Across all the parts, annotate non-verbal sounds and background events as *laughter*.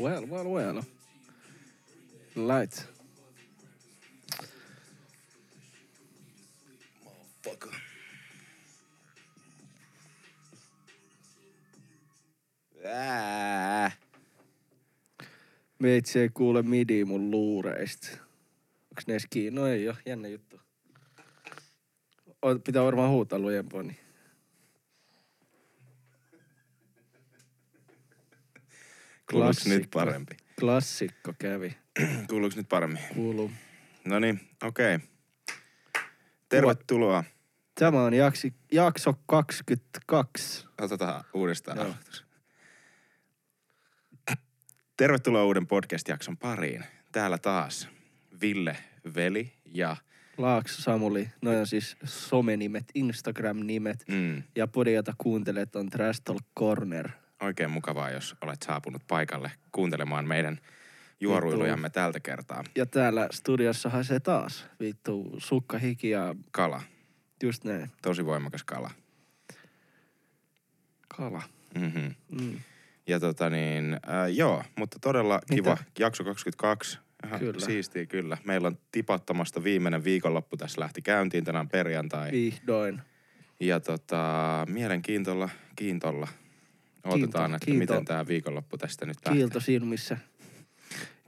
Well, well, well. Light. Fuck. Ää. Meitsi ei kuule midi mun luureista. Onks ne edes kiinni? No ei oo, jännä juttu. O, pitää varmaan huutaa lujempaa, niin. Kuuluuks nyt parempi? Klassikko kävi. *clears throat* Kuuluuks nyt paremmin? Kuuluu. No niin, okei. Tervetuloa. Tämä on jaksi, jakso 22. Otetaan uudestaan Joo. aloitus. *clears throat* Tervetuloa uuden podcast-jakson pariin. Täällä taas Ville, Veli ja Laakso Samuli, noin on siis somenimet, Instagram-nimet. mm, Ja podi, jota kuuntelet, on Trash Talk Corner. Oikein mukavaa, jos olet saapunut paikalle kuuntelemaan meidän juoruilujamme tältä kertaa. Ja täällä studiossa haisee taas vittu sukka, hiki ja Kala, just näin. tosi voimakas kala. Kala. Mm-hmm. Mm. Ja tota niin, äh, joo, mutta todella kiva. Mitä? Jakso 22. Ihan Kyllä. Siistiä kyllä. Meillä on tipattomasta viimeinen viikonloppu tässä lähti käyntiin tänään perjantai. Vihdoin. Ja tota, mielenkiintolla, kiintolla. Odotetaan, että kiinto. miten tämä viikonloppu tästä nyt lähtee. Kiilto silmissä.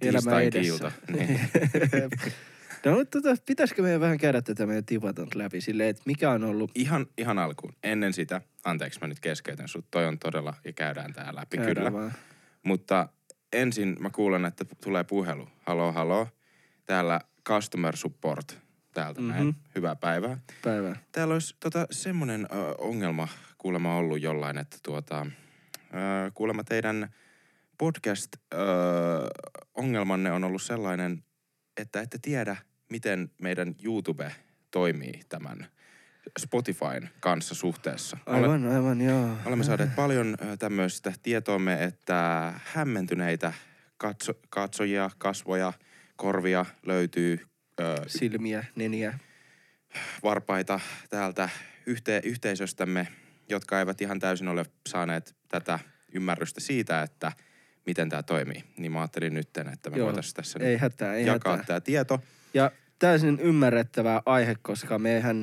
Tiistain edessä. kiilto. *laughs* Niin. no mutta tota, pitäisikö meidän vähän käydä tätä meidän tipaton läpi silleen, että mikä on ollut... Ihan, ihan alkuun. Ennen sitä, anteeksi mä nyt keskeytän sut, toi on todella, ja käydään tää läpi Käydään kyllä. Vaan. Mutta ensin mä kuulen, että tulee puhelu. Halo, halo. Täällä customer support täältä mm-hmm. näin. Mhm. Hyvää päivää. Päivää. Täällä olisi tota, semmoinen ö, ongelma kuulemma ollut jollain, että tuota, kuulemma teidän podcast-ongelmanne on ollut sellainen, että ette tiedä, miten meidän YouTube toimii tämän Spotifyn kanssa suhteessa. Aivan, aivan, joo. Olemme saaneet paljon tämmöistä tietoamme, että hämmentyneitä katso, katsojia, kasvoja, korvia löytyy ö, Silmiä, neniä. varpaita täältä yhte, yhteisöstämme, jotka eivät ihan täysin ole saaneet tätä ymmärrystä siitä, että miten tämä toimii. Niin mä ajattelin nyt, että me Joo, voitaisiin tässä Ei hätää, ei jakaa hätää. tämä tieto. Ja täysin ymmärrettävä aihe, koska mehän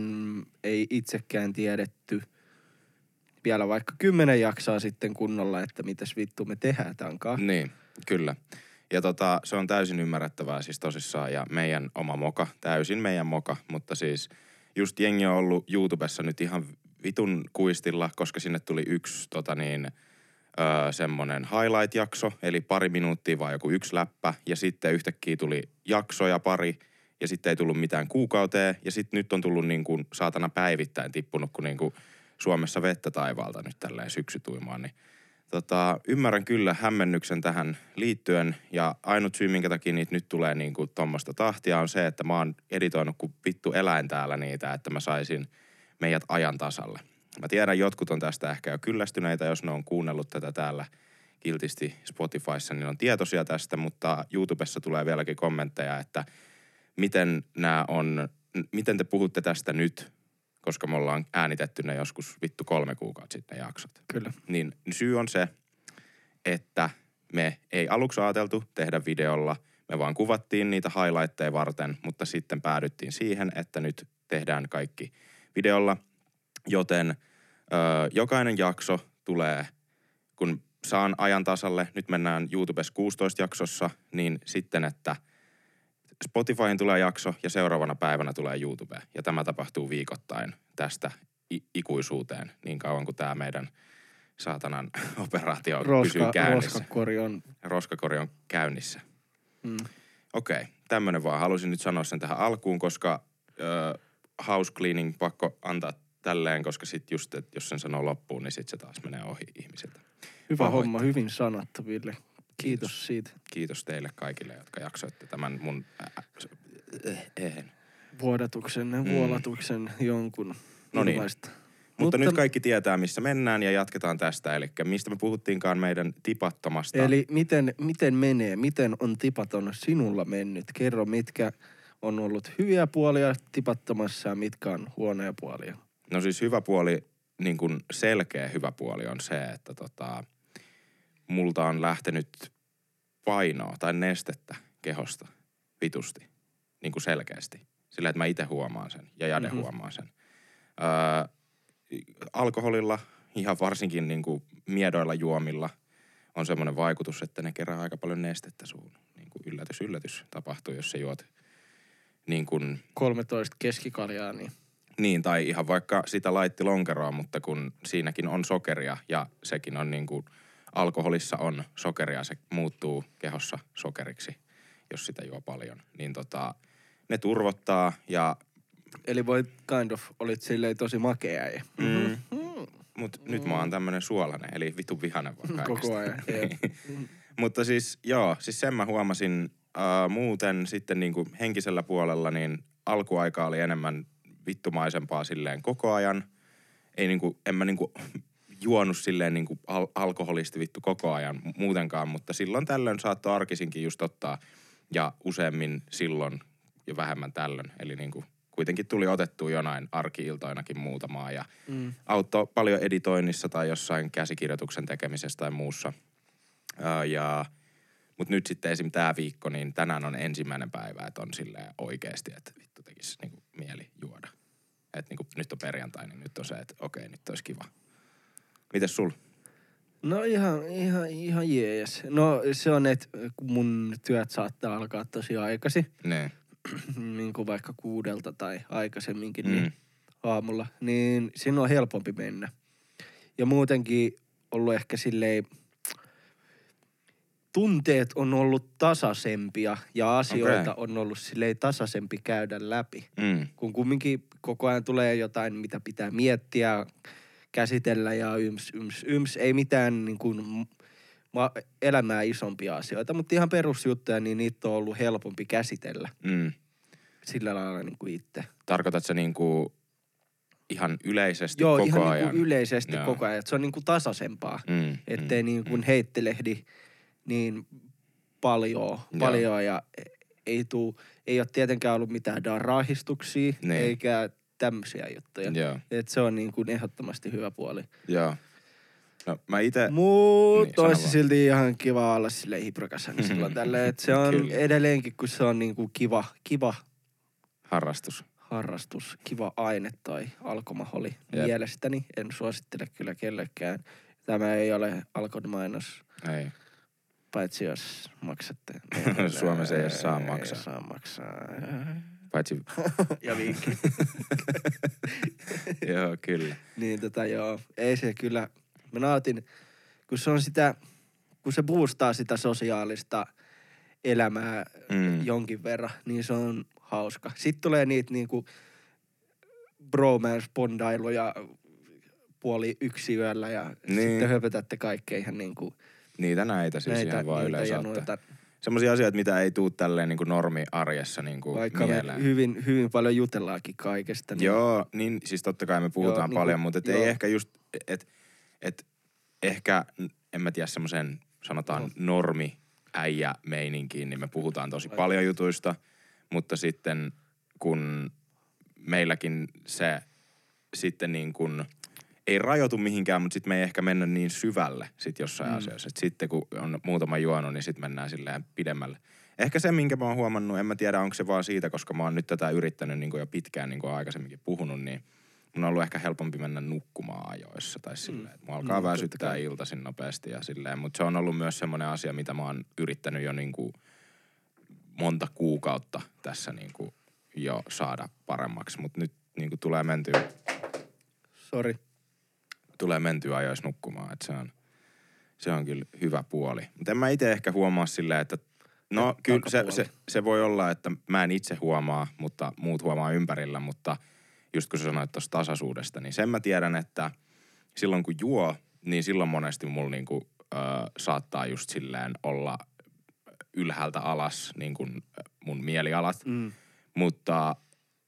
ei itsekään tiedetty vielä vaikka kymmenen jaksoa sitten kunnolla, että mitäs vittu me tehdään tankaan. Niin, kyllä. Ja tota, se on täysin ymmärrettävää siis tosissaan ja meidän oma moka, täysin meidän moka, mutta siis just jengi on ollut YouTubessa nyt ihan vitun kuistilla, koska sinne tuli yksi tota niin, öö, semmonen highlight-jakso, eli pari minuuttia vaan joku yksi läppä, ja sitten yhtäkkiä tuli jaksoja pari, ja sitten ei tullut mitään kuukauteen, ja sitten nyt on tullut niin kuin saatana päivittäin tippunut, kun niin kuin Suomessa vettä taivaalta nyt tälleen syksytuimaan, niin tota, ymmärrän kyllä hämmennyksen tähän liittyen, ja ainut syy, minkä takia niitä nyt tulee niin kuin tuommoista tahtia, on se, että mä oon editoinut kuin vittu eläin täällä niitä, että mä saisin meidät ajan tasalle. Mä tiedän, jotkut on tästä ehkä jo kyllästyneitä, jos ne on kuunnellut tätä täällä kiltisti Spotifyssa, niin on tietoisia tästä, mutta YouTubessa tulee vieläkin kommentteja, että miten nämä on, miten te puhutte tästä nyt, koska me ollaan äänitetty ne joskus vittu kolme kuukautta sitten ne jaksot. Kyllä. Niin syy on se, että me ei aluksi ajateltu tehdä videolla, me vaan kuvattiin niitä highlightteja varten, mutta sitten päädyttiin siihen, että nyt tehdään kaikki videolla, joten ö, jokainen jakso tulee, kun saan ajan tasalle, nyt mennään YouTubessa 16 jaksossa, niin sitten, että Spotifyin tulee jakso ja seuraavana päivänä tulee YouTube. Ja tämä tapahtuu viikoittain tästä i- ikuisuuteen niin kauan kuin tämä meidän saatanan *laughs* operaatio pysyy Roska, käynnissä. roskakori on... Roskakori on käynnissä. Mm. Okei, tämmönen vaan. Halusin nyt sanoa sen tähän alkuun, koska ö, house cleaning pakko antaa tälleen, koska sit just, että jos sen sanoo loppuun, niin sit se taas menee ohi ihmisiltä. Hyvä homma, hyvin sanottu, Ville. Kiitos siitä. Kiitos teille kaikille, jotka jaksoitte tämän mun... Ä, äh, ehen. Vuodatuksen, vuolatuksen jonkun Mm. No niin. Mutta, Mutta nyt kaikki tietää, missä mennään ja jatketaan tästä. Eli mistä me puhuttiinkaan meidän tipattomasta. Eli miten, miten menee, miten on tipaton sinulla mennyt? Kerro, mitkä on ollut hyviä puolia tipattomassa ja mitkä on huonoja puolia. No siis hyvä puoli, niin kuin selkeä hyvä puoli on se, että tota, multa on lähtenyt painoa tai nestettä kehosta vitusti, niin kuin selkeästi. Sillä, että mä itse huomaan sen ja Jade Mhm. mm-hmm. huomaa sen. Öö, alkoholilla, ihan varsinkin niin kuin miedoilla juomilla, on semmoinen vaikutus, että ne kerää aika paljon nestettä suun. Niin kuin yllätys, yllätys tapahtuu, jos sä juot niin kuin 13 keskikaljaa, niin niin, tai ihan vaikka sitä laitti lonkeroa, mutta kun siinäkin on sokeria ja sekin on niin kuin, alkoholissa on sokeria, se muuttuu kehossa sokeriksi, jos sitä juo paljon. Niin tota, ne turvottaa ja, Eli voi kind of, olit silleen tosi makea ja mm, mut nyt mä oon tämmönen suolainen, eli vitu vihanen vaan kaikesta. koko ajan. *laughs* jep. Mutta siis joo, siis sen mä huomasin äh, muuten sitten niinku henkisellä puolella, niin alkuaika oli enemmän vittumaisempaa silleen koko ajan. Ei niinku, en mä niinku *laughs* juonut silleen niinku al- alkoholisti vittu koko ajan mu- muutenkaan, mutta silloin tällöin saattoi arkisinkin just ottaa ja useammin silloin ja vähemmän tällöin. Eli niinku kuitenkin tuli otettua jonain arkiiltoinakin muutamaa ja Mm. auttoi paljon editoinnissa tai jossain käsikirjoituksen tekemisessä tai muussa. Ja, mutta nyt sitten esim. tämä viikko, niin tänään on ensimmäinen päivä, että on silleen oikeasti, että vittu tekisi niinku mieli juoda. Että niinku, nyt on perjantai, niin nyt on se, että okei, nyt olisi kiva. Mites sul? No ihan, ihan, ihan jees. No se on, että mun työt saattaa alkaa tosi aikaisin, Ne. *clears throat* niin kuin vaikka kuudelta tai aikaisemminkin, Mm. niin aamulla, niin siinä on helpompi mennä. Ja muutenkin ollut ehkä silleen, tunteet on ollut tasaisempia ja asioita Okei. on ollut silleen tasaisempi käydä läpi. Mm. Kun kumminkin koko ajan tulee jotain, mitä pitää miettiä, käsitellä ja yms, yms, yms. Ei mitään niin kuin, ma- elämää isompia asioita, mutta ihan perusjuttuja, niin niitä on ollut helpompi käsitellä Mm. sillä lailla niin kuin itse. Tarkoitat sä niinku ihan yleisesti Joo, koko ihan ajan? Niin kuin yleisesti Joo. koko ajan. Että se on niin kuin tasaisempaa, Mm, ettei mm, niin kuin mm. heittelehdi niin paljon, paljon ja ei, tuu, ei ole tietenkään ollut mitään raahistuksia Niin. eikä tämmöisiä juttuja. Joo, Et se on niin kuin ehdottomasti hyvä puoli. joo. No mä ite... Mut Niin, olisi silti ihan kiva olla sille hiprokassa niin silloin *laughs* tälleen. Et se on Kyllä. edelleenkin, kun se on niin kuin kiva, kiva Harrastus. harrastus, kiva aine tai alkomaholi Jep. mielestäni. En suosittele kyllä kellekään. Tämä ei ole alkon mainos, Ei. Paitsi jos maksatte. *laughs* Suomessa ei edes saa maksaa. Ei saa maksaa. Paitsi... *laughs* ja vinkki. *laughs* joo, kyllä. niin tota joo, ei se kyllä, mä nautin, kun se on sitä, kun se boostaa sitä sosiaalista elämää Mm. jonkin verran, niin se on hauska. Sitten tulee niitä niinku bromance-bondailuja puoli yksi yöllä ja Niin. niin. sitten höpötätte kaikkea ihan niinku Niitä näitä siis näitä, ihan vaan niitä yleensä noita. Semmoisia asioita, mitä ei tuu tälleen niin kuin normi-arjessa niin kuin Vaikka mieleen. me hyvin, hyvin paljon jutellaankin kaikesta. Niin Joo, niin siis totta kai me puhutaan Joo, joo, niinku- paljon, mutta et ei ehkä just, et, et ehkä, en mä tiedä semmoisen sanotaan Joo. normi äijä meininkiin, niin me puhutaan tosi Aivan. paljon jutuista, mutta sitten kun meilläkin se sitten niin kuin ei rajoitu mihinkään, mutta sitten me ei ehkä mennä niin syvälle sit jossain Mm. mm. asioissa. Et sitten kun on muutama juonut, niin sitten mennään silleen pidemmälle. Ehkä se, minkä mä oon huomannut, en mä tiedä onko se vaan siitä, koska mä oon nyt tätä yrittänyt niin kuin jo pitkään, niin kuin aikaisemminkin puhunut, niin mun on ollut ehkä helpompi mennä nukkumaan ajoissa tai silleen. Mm. Mua alkaa Mm, mm, väsyttää kai. iltaisin nopeasti ja silleen, mutta se on ollut myös semmoinen asia, mitä mä oon yrittänyt jo niin kuin monta kuukautta tässä niin kuin jo saada paremmaksi, mutta nyt niin kuin tulee mentyä Sori. Tulee mentyä ajoissa nukkumaan. Että se, on, se on kyllä hyvä puoli. Mutta en mä itse ehkä huomaa silleen, että no Ja kyllä se, se, se, voi olla, että mä en itse huomaa, mutta muut huomaa ympärillä. Mutta just kun sä sanoit tuosta tasaisuudesta, niin sen mä tiedän, että silloin kun juo, niin silloin monesti mulla niinku, ö, saattaa just silleen olla ylhäältä alas niin kuin mun mielialat. Mm. Mutta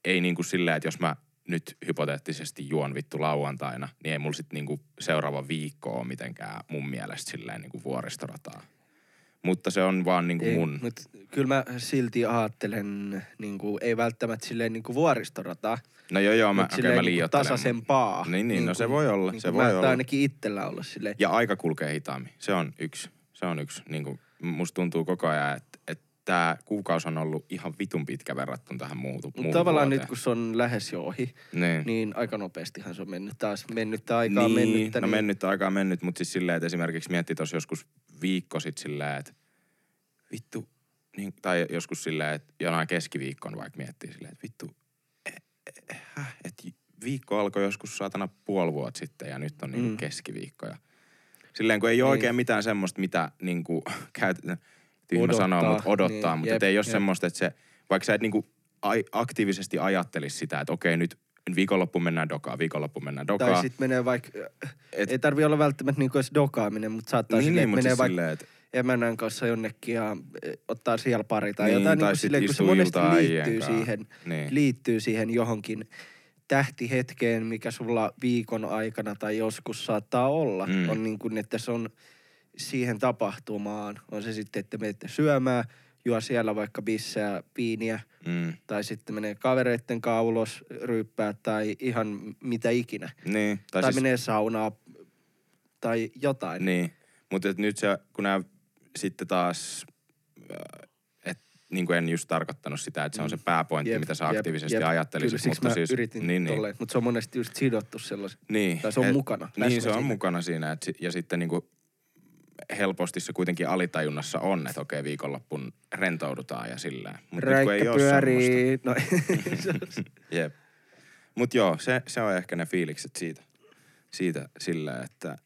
ei niinku silleen, että jos mä nyt hypoteettisesti juon vittu lauantaina, niin ei mulla sit niinku seuraava viikko ole mitenkään mun mielestä silleen niinku vuoristorataa. Mutta se on vaan niinku Ei, mun... Mut kyllä mä silti ajattelen, niin kuin, ei välttämättä silleen niin kuin vuoristorataa, No joo joo, mä, okay, mä niin kuin liioittelen. tasaisempaa. Niin, niin, no se voi olla, Niin se voi mä olla. ainakin itsellä olla silleen. Ja aika kulkee hitaammin. Se on yksi. Se on yksi, niinku, musta tuntuu koko ajan, että tämä kuukausi on ollut ihan vitun pitkä verrattuna tähän muuhun Mutta muuhun tavallaan vuoteen. nyt, kun se on lähes jo ohi, Niin. niin aika nopeastihan se on mennyt taas. Mennyttä aikaa niin, mennyttä. no niin, mennyttä aikaa mennyt, mutta siis silleen, että esimerkiksi mietti tuossa joskus viikko sitten silleen, että vittu, niin, tai joskus silleen, että jonain keskiviikkon vaikka miettii silleen, että vittu, eh, eh, että viikko alkoi joskus saatana puoli vuotta sitten ja nyt on niinku Mm. keskiviikko ja silleen kun ei ole Niin. oikein mitään semmoista, mitä niinku *laughs* käytetään, tyhmä Odottaa, sanoa, mutta odottaa, niin, mutta jep, et ei ole jep. semmoista, että se, vaikka sä et niinku aktiivisesti ajattelisi sitä, että okei nyt viikonloppu mennään dokaan, viikonloppu mennään dokaan. Tai sitten menee vaikka, Et- ei tarvi olla välttämättä niinku edes dokaaminen, mutta saattaa niin, silleen, niin, menee vaikka silleen, että emännän kanssa jonnekin ja eh, ottaa siellä pari tai Niin, jotain. tai Niin silleen, kun se monesti liittyy siihen, niin. liittyy siihen johonkin tähtihetkeen, mikä sulla viikon aikana tai joskus saattaa olla. Mm. On niin kuin, että se on siihen tapahtumaan. On se sitten, että menette syömään, juo siellä vaikka bissää, viiniä, Mm. tai sitten menee kavereitten kanssa ulos ryyppää tai ihan mitä ikinä. Niin, Tai, tai, siis, menee saunaa tai jotain. niin. Mutta nyt se, kun nämä sitten taas, että niin kuin en just tarkoittanut sitä, että se on se pääpointti, Mm. Jep, mitä sä aktiivisesti jep. ajattelisit. Kyllä, mutta mä siis, yritin niin, niin. mutta se on monesti just sidottu sellaisen. Niin. Tai se on et- mukana, Niin, se on siinä. mukana siinä. Et, ja sitten niinku helposti se kuitenkin alitajunnassa on, että okei viikonloppun rentoudutaan ja sillä. Nyt kun ei Räikkä semmoista. pyörii. *laughs* No, *laughs* Jep. Mut joo, se, se on ehkä ne fiilikset siitä, siitä sillä, että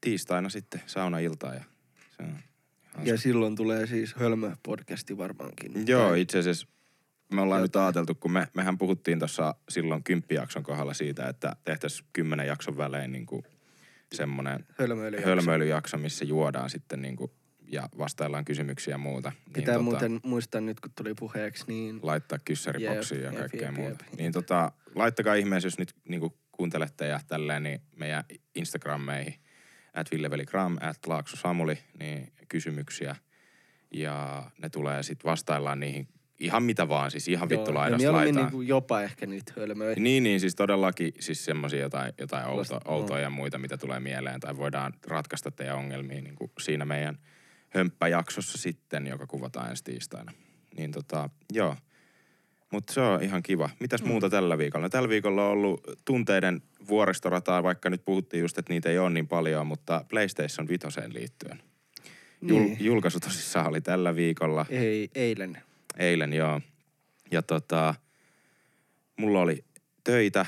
tiistaina sitten saunailtaa ja se on ja silloin tulee siis hölmö-podcasti varmaankin. Joo, itse asiassa me ollaan nyt Jotain. ajateltu, kun me, mehän puhuttiin tuossa silloin kymppijakson kohdalla siitä, että tehtäisiin kymmenen jakson välein niin kuin semmoinen hölmöilyjakso. hölmöilyjakso, missä juodaan sitten niin kuin, ja vastaillaan kysymyksiä ja muuta. Pitää niin, muuten muistaa nyt, kun tuli puheeksi, niin laittaa kyssäriboksiin ja kaikkea jep, muuta. jep. Niin tota, laittakaa ihmeessä, jos nyt niin kuin kuuntelette ja tälleen, niin meidän Instagrammeihin, at villeveligram, at laakso samuli, niin kysymyksiä. Ja ne tulee sitten vastaillaan niihin ihan mitä vaan, siis ihan vittu ja laidasta laitaan. niinku jopa ehkä niitä hölmöjä. Niin, niin, siis todellakin siis semmoisia jotain, jotain outo, outoja ja muita, mitä tulee mieleen. Tai voidaan ratkaista teidän ongelmia niin kuin siinä meidän hömppäjaksossa sitten, joka kuvataan ensi tiistaina. Niin tota, joo. Mutta se on ihan kiva. Mitäs Mm. muuta tällä viikolla? No, tällä viikolla on ollut tunteiden vuoristorataa, vaikka nyt puhuttiin just, että niitä ei ole niin paljon, mutta PlayStation 5 liittyen. Jul, Niin. julkaisu tosissaan oli tällä viikolla. Ei, eilen. Eilen, joo. Ja tota, mulla oli töitä,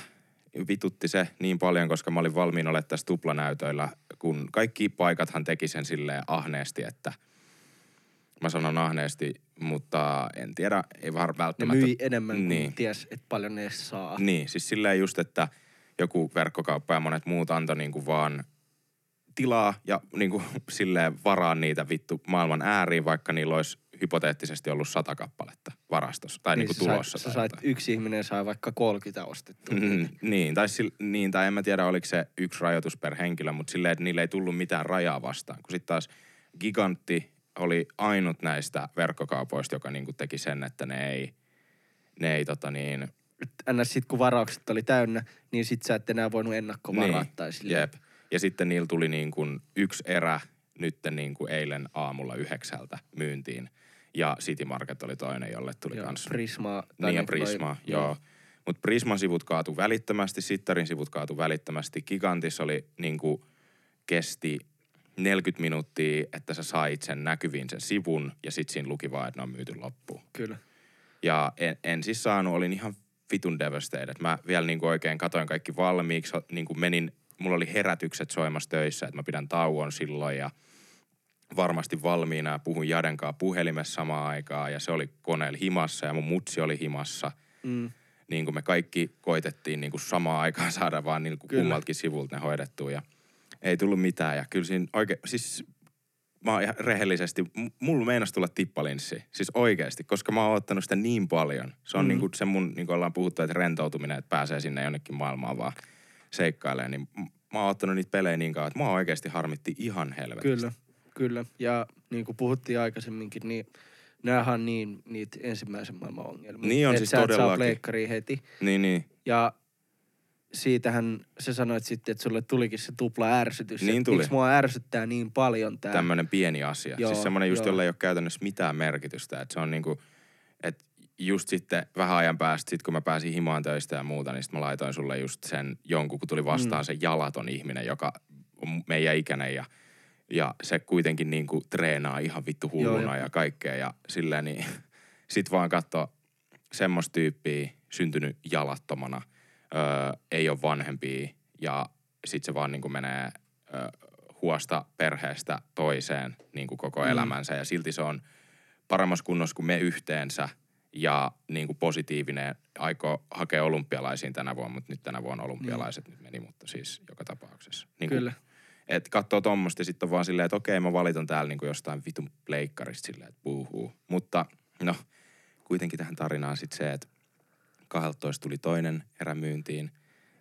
vitutti se niin paljon, koska mä olin valmiin olemaan tässä tuplanäytöillä, kun kaikki paikathan teki sen silleen ahneesti, että mä sanon ahneesti, mutta en tiedä, ei var Ne välttämättä. myi enemmän kuin niin. ties, että paljon ne saa. Niin, siis silleen just, että joku verkkokauppa ja monet muut antoi niinku vaan tilaa ja niinku *laughs* silleen varaa niitä vittu maailman ääriin, vaikka niillä olisi hypoteettisesti ollut sata kappaletta varastossa tai niinku sä tulossa. Sait, tai sä sait, yksi ihminen saa vaikka 30 ostettua. Mm, niin, tai, sil, niin, tai en mä tiedä, oliko se yksi rajoitus per henkilö, mutta silleen, että niille ei tullut mitään rajaa vastaan. Kun sitten taas Gigantti oli ainut näistä verkkokaupoista, joka niinku teki sen, että ne ei, ne ei tota niin, Ns. sit kun varaukset oli täynnä, niin sit sä et enää voinut ennakkovaraa. Niin, tai silleen. Jep. Ja sitten niillä tuli niin kuin yksi erä nyt niin kuin eilen aamulla yhdeksältä myyntiin. Ja City Market oli toinen, jolle tuli Joo, kans. Prisma. Niin ja ne- Prisma, noi- joo. Mutta Prisman sivut kaatu välittömästi, Sittarin sivut kaatu välittömästi. Gigantis oli niin kuin kesti 40 minuuttia, että sä sait sen näkyviin sen sivun ja sit siinä luki vaan, että ne on myyty loppuun. Kyllä. Ja en, en siis saanut, olin ihan vitun devastated. Mä vielä niinku oikein katoin kaikki valmiiksi, niinku menin, mulla oli herätykset soimassa töissä, että mä pidän tauon silloin ja varmasti valmiina ja puhun Jadenkaa puhelimessa samaan aikaan ja se oli koneella himassa ja mun mutsi oli himassa. Mm. Niin kuin me kaikki koitettiin niin kuin samaan aikaan saada vaan niin kuin kummaltakin sivulta ne hoidettua ja ei tullut mitään. Ja kyllä siinä oikein, siis mä oon ihan rehellisesti, mulla meinasi tulla tippalinssi. Siis oikeasti, koska mä oon ottanut sitä niin paljon. Se on Mm. niin kuin se mun, niin kuin ollaan puhuttu, että rentoutuminen, että pääsee sinne jonnekin maailmaan vaan seikkailemaan. Niin mä oon ottanut niitä pelejä niin kauan, että mä oikeasti harmitti ihan helvetistä. Kyllä, kyllä. Ja niin kuin puhuttiin aikaisemminkin, niin näähän on niin niitä ensimmäisen maailman ongelmia. Niin on Et siis sä et saa todellakin. pleikkariin heti. Niin, niin. Ja siitähän sä sanoit sitten, että sulle tulikin se tupla ärsytys. Niin tuli. Miksi mua ärsyttää niin paljon tää. Tämmöinen pieni asia. Joo, Joo, siis semmoinen just, joo. jolla ei ole käytännössä mitään merkitystä. Että se on niinku, että just sitten vähän ajan päästä, sit kun mä pääsin himaan töistä ja muuta, niin sit mä laitoin sulle just sen jonkun, kun tuli vastaan mm. se jalaton ihminen, joka on meidän ikäinen ja, ja se kuitenkin niinku treenaa ihan vittu hulluna Joo, ja kaikkea ja silleen niin *laughs* sit vaan katso semmoista tyyppiä syntynyt jalattomana, öö, ei ole vanhempia ja sit se vaan niinku menee öö, huosta perheestä toiseen niinku koko Mm. elämänsä ja silti se on paremmassa kunnossa kuin me yhteensä ja niin kuin positiivinen aikoo hakea olympialaisiin tänä vuonna, mutta nyt tänä vuonna olympialaiset nyt meni, mutta siis joka tapauksessa. Niin kuin, Kyllä. Että katsoo tommoista ja sitten on vaan silleen, että okei mä valitan täällä niin kuin jostain vitun pleikkarista silleen, että buuhuu. Mutta no, kuitenkin tähän tarinaan sitten se, että 12 tuli toinen erä myyntiin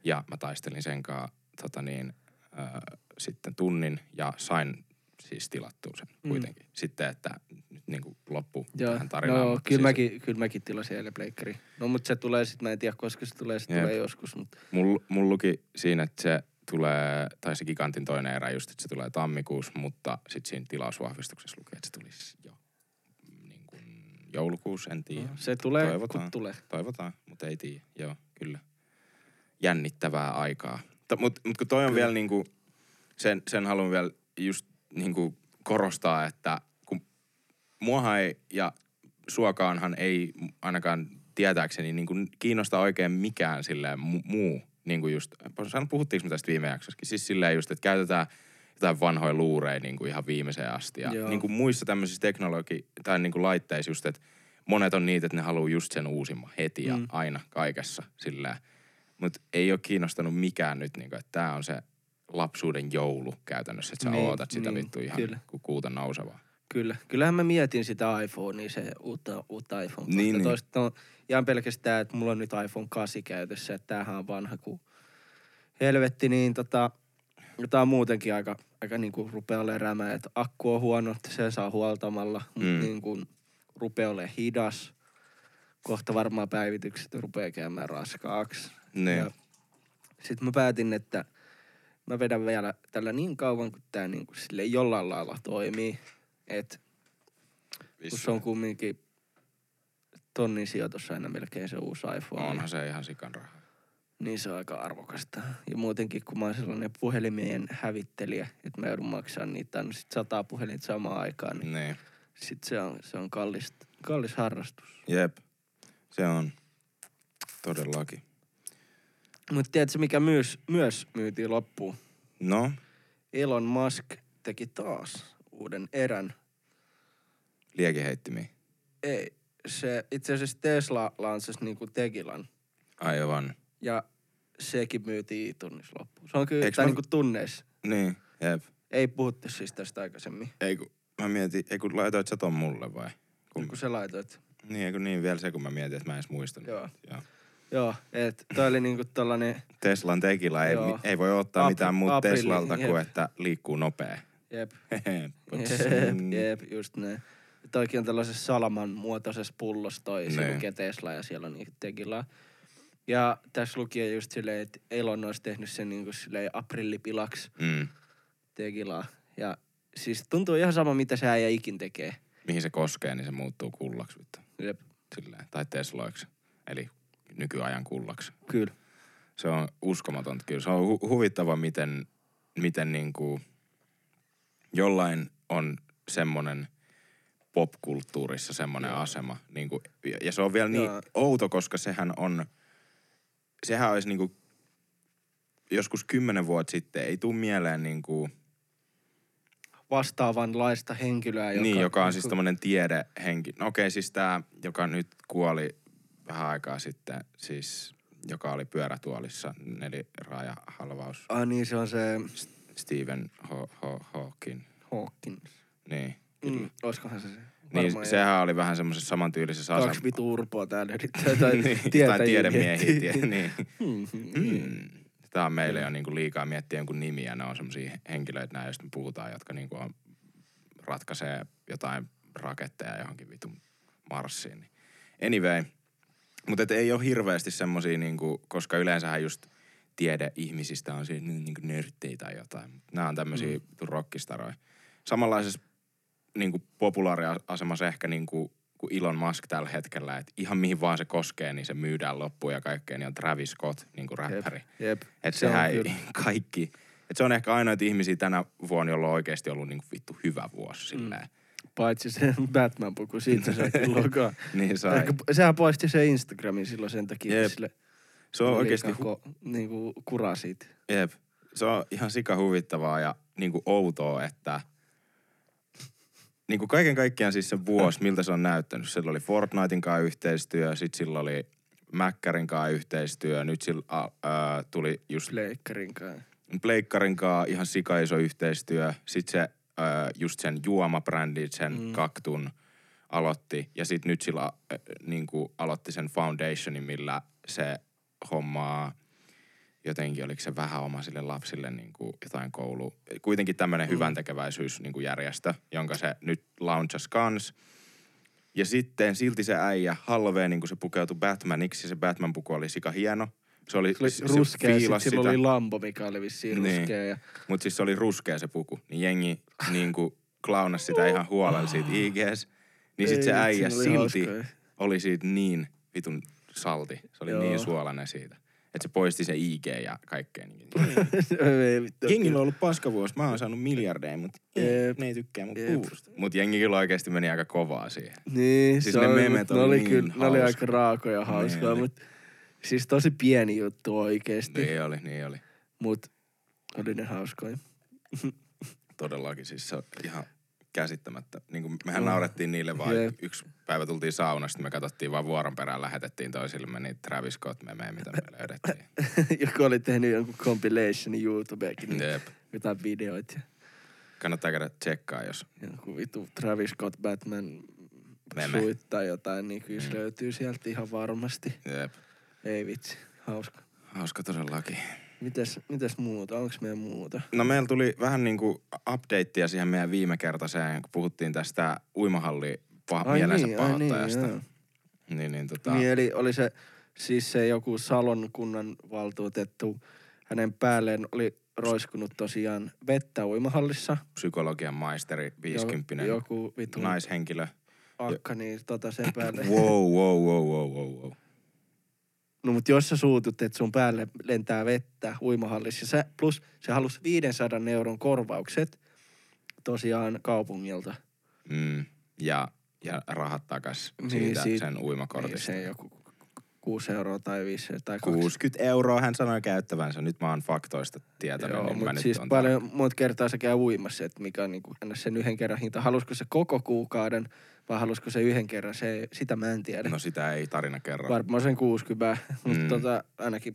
ja mä taistelin sen kanssa tota niin, äh, sitten tunnin ja sain siis tilattua sen Mm. kuitenkin. Sitten, että nyt niin kuin loppu Joo, tähän tarinaan. no, kyllä, siis mäkin, kyllä mäkin tilasin eilen pleikkari. No mutta se tulee sitten, mä en tiedä koska se tulee, se Jep. tulee joskus. Mutta Mulla mul luki siinä, että se tulee, tai se gigantin toinen erä just, että se tulee tammikuussa, mutta sitten siinä tilausvahvistuksessa luki, että se tulisi jo niin kuin joulukuussa, en tiedä. se tulee, Toivotaan. kun tulee. Toivotaan, mutta ei tiedä. Joo, kyllä. Jännittävää aikaa. Mutta mut kun toi on Kyllä. vielä niinku, sen, sen haluan vielä just niinku korostaa, että kun muahan ei, ja suokaanhan ei ainakaan tietääkseni niinku kiinnosta oikein mikään silleen mu- muu. Niinku just, sano, puhuttiinko me tästä viime jaksossakin? Siis silleen just, että käytetään jotain vanhoja luureja niinku ihan viimeiseen asti. Ja Joo. niinku muissa tämmöisissä teknologi- tai niinku laitteissa just, että monet on niitä, että ne haluaa just sen uusimman heti ja Mm. aina kaikessa silleen. Mutta ei ole kiinnostanut mikään nyt, niinku, että tämä on se lapsuuden joulu käytännössä, että sä Niin, ootat sitä niin, vittu ihan kyllä. kuin kuuta nousevaa. Kyllä. Kyllähän mä mietin sitä iPhonea, se uutta, uutta iPhone Niin, niin. 12. No, ihan pelkästään, että mulla on nyt iPhone 8 käytössä, että tämähän on vanha kuin helvetti, niin tota, tää on muutenkin aika, aika niinku rupeaa olemaan rämä, että akku on huono, että se saa huoltamalla, mutta Mm. niin kuin rupeaa olemaan hidas. Kohta varmaan päivitykset rupeaa käymään raskaaksi. Niin. Ja Sitten mä päätin, että mä vedän vielä tällä niin kauan, kun tää niinku sille jollain lailla toimii. Että kun se on kumminkin tonnin sijoitus aina melkein se uusi iPhone. Onhan se ihan sikan rahaa. Niin se on aika arvokasta. Ja muutenkin, kun mä oon sellainen puhelimien hävittelijä, että mä joudun maksamaan niitä aina sit sataa puhelinta samaan aikaan, niin Niin. sit se on, se on kallis, kallis harrastus. Jep. Se on todellakin. Mutta tiedätkö, mikä myös, myös myytiin loppuun? No, Elon Musk teki taas uuden erän. liekiheittimiä. Ei, se itse asiassa Tesla lanssasi niinku Tekilan. Aivan. Ja sekin myytiin tunnissa loppuun. Se on kyllä, Eiks tai mä- niinku tunneissa. Niin, jep. Ei puhuttu siis tästä aikaisemmin. Ei kun, mä mietin, ei kun laitoit sä ton mulle vai? Kun, Kun sä laitoit. niin, ei kun niin vielä se, kun mä mietin, että mä en edes muistanut. Joo. Joo. Joo, et toi oli niinku tollanen, Teslan tekillä ei, ei voi ottaa Apri- mitään muuta Teslalta kuin, että liikkuu nopea. jep, *laughs* jep, jep, just näin. Toikin on tällaisessa salaman muotoisessa pullossa toi, se Niin. lukee Tesla ja siellä on niinku Tekilaa. Ja tässä lukee just silleen, että Elon olisi tehnyt sen niinku silleen aprillipilaksi Mm. Tekilaa. Ja siis tuntuu ihan sama, mitä se äijä ikin tekee. Mihin se koskee, niin se muuttuu kullaksi. Vittu. Jep, Silleen. Tai Tesloiksi. Eli nykyajan kullaksi. kyllä. Se on uskomatonta kyllä. Se on hu- huvittava, miten, miten niinku jollain on semmoinen popkulttuurissa semmoinen Joo. asema. Niinku, ja- ja se on vielä niin Joo. outo, koska sehän on, sehän olisi niinku, joskus kymmenen vuotta sitten ei tuu mieleen niinku, Vastaavanlaista henkilöä, joka... niin, joka on siis tämmöinen tiedehenki. No okei, siis tämä, joka nyt kuoli vähän aikaa sitten, siis joka oli pyörätuolissa, neliraajahalvaus. Ah niin, se on se Stephen Ho- Hawking. Hawkins. Niin. Mm, olisikohan se se? Niin, Varmaan sehän oli vähän semmoisessa samantyylisessä Kaksi asemassa. vitu urpoa täällä yrittää *laughs* tai niin, tietäjiä tai tiedemiehiä. Tie, niin. Hmm, *laughs* Mm. Tämä on meille jo niinku liikaa miettiä jonkun nimiä. Ne on semmoisia henkilöitä, nämä, joista me puhutaan, jotka niinku on, ratkaisee jotain raketteja johonkin vitun Marsiin. Niin. Anyway, mutta ei ole hirveästi semmoisia, niinku, koska yleensähän just tiedeihmisistä on siinä niin kuin nörttejä tai jotain. Nämä on tämmöisiä mm. rockistaroja. Samanlaisessa niin kuin populaariasemassa ehkä niin kuin, kuin Elon Musk tällä hetkellä, että ihan mihin vaan se koskee, niin se myydään loppuun ja kaikkea, niin on Travis Scott, niin kuin räppäri. Jep. Että Se on sehän ei kyllä. *laughs* kaikki, että se on ehkä ainoita ihmisiä tänä vuonna, jolla on oikeasti ollut niin kuin vittu hyvä vuosi silleen. Paitsi se *laughs* Batman-puku, siitä se sai *laughs* logoa. Niin sai. Ehkä, sehän poisti se Instagramin silloin sen takia, Jep. että sille Se on oikeasti liikaa ko, niinku kuraa siitä. Jep. Se on ihan sika huvittavaa ja niinku outoa, että niinku kaiken kaikkiaan siis se vuosi, miltä se on näyttänyt. Sillä oli Fortnitein kanssa yhteistyö, sit sillä oli Mäkkärin kanssa yhteistyö, nyt sillä ää, tuli just Pleikkarin kanssa. Pleikkarin kanssa ihan sika iso yhteistyö. Sitten se ää, just sen juomabrändin, sen mm. kaktun aloitti. Ja sitten nyt sillä äh, niinku aloitti sen foundationin, millä se hommaa jotenkin, oliko se vähän omaisille lapsille niin kuin jotain koulu. Kuitenkin tämmöinen mm. hyvän tekeväisyys niin kuin järjestö, jonka se nyt launchas kans. Ja sitten silti se äijä Halloween, niin kun se pukeutui Batmaniksi, se Batman-puku oli sika hieno. Se oli, Se oli se ruskea, fiilasi sillä sitä. oli lambo, mikä oli vissiin Niin. ruskea. Ja Mutta siis se oli ruskea se puku. Niin jengi niinku klaunas sitä ihan huolella siitä IGS. Niin sit Ei se äijä oli silti hauskoja. oli siitä niin vitun salti. Se oli Joo. niin suolainen siitä. Että se poisti se IG ja kaikkea. Niin. *laughs* Jengillä on ollut paskavuosi. Mä oon saanut miljardeja, mutta Jep. ne ei tykkää mun puusta. Mut jengi kyllä oikeesti meni aika kovaa siihen. Niin, Siis se ne oli, memet oli oli, niin kyllä, ne oli aika raakoja Niin hauskoja, oli. mutta siis tosi pieni juttu oikeesti, Niin oli, niin oli. mut oli ne hauskoja. Todellakin siis se on ihan käsittämättä. Niin kuin mehän No. naurettiin niille vaan, Jep. yksi päivä tultiin saunasta, me katsottiin vaan vuoron perään, lähetettiin toisillemme niitä Travis Scott memejä, mitä me löydettiin. *laughs* Joku oli tehnyt jonkun compilationin YouTubeekin, niin Jep. jotain videoita Kannattaa käydä tsekkaa, jos joku vitu Travis Scott Batman Meme. suittaa jotain, niin kyllä se löytyy sieltä ihan varmasti. Jep. Ei vitsi, hauska. Hauska todellakin. Mites, mites muuta? Onks meidän muuta? No meillä tuli vähän niinku updatea siihen meidän viime kertaiseen, kun puhuttiin tästä uimahalli pah- mielensä pahoittajasta. joo. Niin, niin, tota, Niin, eli oli se siis se joku Salon kunnan valtuutettu, hänen päälleen oli roiskunut tosiaan vettä uimahallissa. psykologian maisteri, 50 Jo, joku vitu naishenkilö. akka, niin tota sen *laughs* päälle. Wow, wow, wow, wow, wow, wow. No mut jos sä suutut, että sun päälle lentää vettä uimahallissa, sä, plus se halusi 500 euron korvaukset tosiaan kaupungilta. Mm. Ja, ja rahat takas Niin, siitä, siitä- sen Niin uimakortista. se joku 6 euroa tai 5 tai 2. 60 euroa hän sanoi käyttävänsä. Nyt mä oon faktoista tietänyt, Joo, niin mutta siis on paljon monta kertaa se käy uimassa, että mikä on niinku aina sen yhden kerran hinta. Halusko se koko kuukauden vai halusko se yhden kerran, se, sitä mä en tiedä. No sitä ei tarina kerro. Varmaan sen 60, *laughs* mutta Mm. tota, ainakin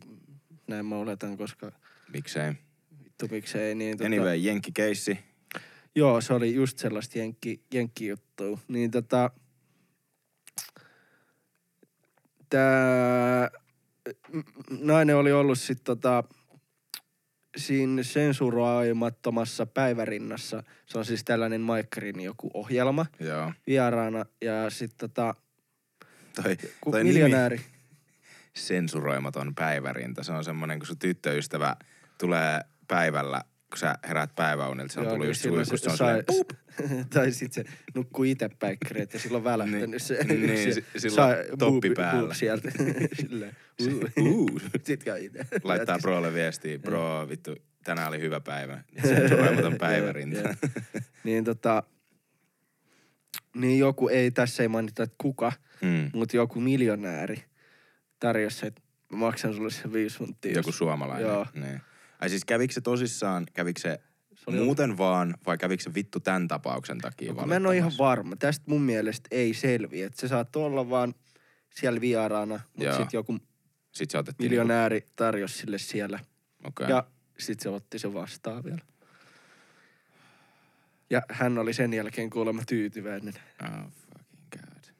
näin mä oletan, koska Miksei. vittu miksei. Niin, tota, Anyway, jenkkikeissi. Joo, se oli just sellaista jenkki, jenkkijuttua. Niin tota, tää nainen oli ollut sit tota, siinä sensuroimattomassa päivärinnassa. Se on siis tällainen Maikkarin joku ohjelma Joo. vieraana. Ja sit tota, Toi, ku, toi nimi, miljonääri. sensuroimaton päivärinta. Se on semmonen, kun sun tyttöystävä tulee päivällä, kun sä heräät päiväunilta, se on Joo, tullut niin just silloin suihkusta, se on sai- silleen, *laughs* tai sit se nukkuu itse päikkäreet ja silloin välähtänyt Niin, se. niin, se si- sillä sai on toppi boob- päällä. boob sieltä. *laughs* Silleen. Uu. Sit käy itse. laittaa brolle viestiä, bro, vittu, tänään oli hyvä päivä. *laughs* Sensuroimaton päivärinta. Joo, joo. niin tota, niin joku, ei tässä ei mainita, että kuka, Mm. mutta joku miljonääri tarjosi, että maksan sulle sen viisi funtia. Joku suomalainen. Joo. Niin. Ai siis kävikö se tosissaan, kävikö se, Se oli- muuten vaan vai kävikö se vittu tämän tapauksen takia No, mä en ole ihan varma. Tästä mun mielestä ei selviä. Että se saattoi olla vaan siellä vieraana, mutta sitten joku Sitten se miljonääri tarjosi sille siellä. Niinku, okay. Ja sitten se otti sen vastaan vielä. Ja hän oli sen jälkeen kuulemma tyytyväinen. Oh fucking god.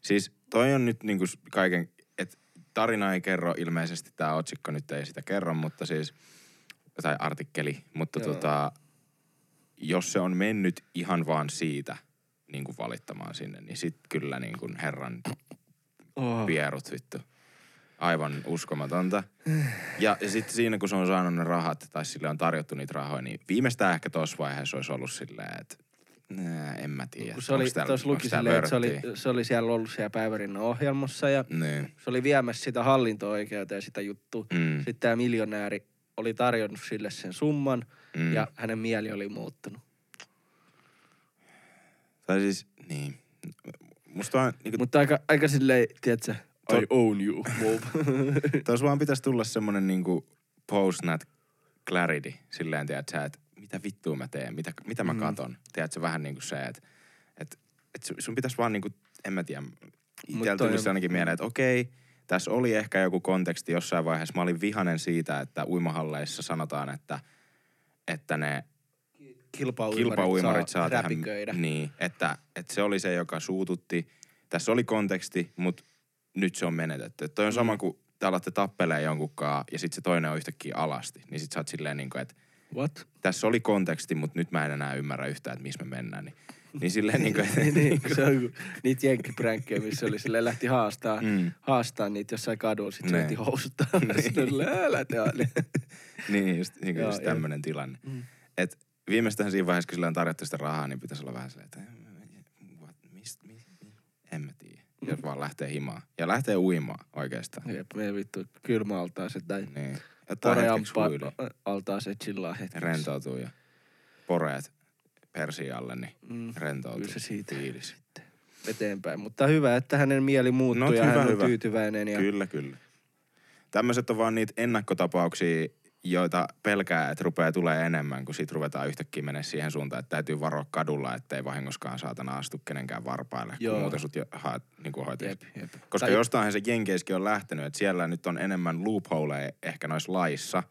Siis toi on nyt niinku kaiken, että tarina ei kerro ilmeisesti, tämä otsikko nyt ei sitä kerro, mutta siis, tai artikkeli, mutta Joo. tota, jos se on mennyt ihan vaan siitä niin kuin valittamaan sinne, niin sit kyllä niin kuin herran Oh. pierut vittu. Aivan uskomatonta. Ja, ja sitten siinä, kun se on saanut ne rahat, tai sille on tarjottu niitä rahoja, niin viimeistään ehkä tuossa vaiheessa olisi ollut silleen, että nää, en mä tiedä. Kun se oli, tuossa luki silleen, että se oli, se oli siellä ollut siellä päivärinnan ohjelmassa ja Niin. se oli viemässä sitä hallinto-oikeuteen sitä juttua. Mm. Sitten tämä miljonääri oli tarjonnut sille sen summan Mm. ja hänen mieli oli muuttunut. Tai siis, niin. Musta vaan, niin Mutta aika, aika silleen, tiedätkö, I own you move. *laughs* Tuossa vaan pitäisi tulla semmonen niinku post nut clarity. Silleen, tiedät sä, että mitä vittua mä teen, mitä, mitä mä Mm. katon. Tiedät sä vähän niinku se, että et, et su- sun pitäisi vaan niinku, en mä tiedä, itsellä toi tuli on- se ainakin mieleen, että okei, tässä oli ehkä joku konteksti jossain vaiheessa. Mä olin vihanen siitä, että uimahalleissa sanotaan, että, että ne Kilpauimarit, kilpauimarit saa, saa tehdä, räpiköidä. niin, että, että se oli se, joka suututti. Tässä oli konteksti, mutta nyt se on menetetty. Et toi on sama Mm. kuin te alatte tappelee jonkunkaan ja sitten se toinen on yhtäkkiä alasti. Niin sit sä oot silleen niin kuin, että What? tässä oli konteksti, mutta nyt mä en enää ymmärrä yhtään, että missä me mennään. Niin, niin silleen niin kuin, *laughs* niin, niin, se on kuin niitä jenkkipränkkiä, missä oli silleen lähti haastaa, Mm. haastaa niitä jossain kadulla, sit se Ne. lähti housuttaa. *laughs* Niin. Sitten älä *laughs* niin just, niin kuin just tämmöinen tilanne. Mm. Et viimeistään siinä vaiheessa, kun sillä on tarjottu sitä rahaa, niin pitäisi olla vähän silleen, että what, mist, en mä tiedä. Mm. vaan lähtee himaan. Ja lähtee uimaan oikeastaan. Jep, me vittu kylmäaltaaset tai Niin. Ottaa hetkeksi huilia. porealtaaset chillaa hetkeksi. Rentoutuu ja poreet persiin alle, niin Mm. rentoutuu. Kyllä se siitä Fiilis. eteenpäin. Mutta hyvä, että hänen mieli muuttui No, ja hyvä, hän on hyvä. tyytyväinen. Ja Kyllä, kyllä. Tämmöiset on vaan niitä ennakkotapauksia, joita pelkää, että rupeaa tulee enemmän, kun sit ruvetaan yhtäkkiä mennä siihen suuntaan, että täytyy varoa kadulla, ettei vahingoskaan saatana astu kenenkään varpaille, Joo. kun muuten sut jo haet niin kuin Jep, jep. Koska Tai- jostain se jenkeiskin on lähtenyt, että siellä nyt on enemmän loopholeja ehkä noissa laissa,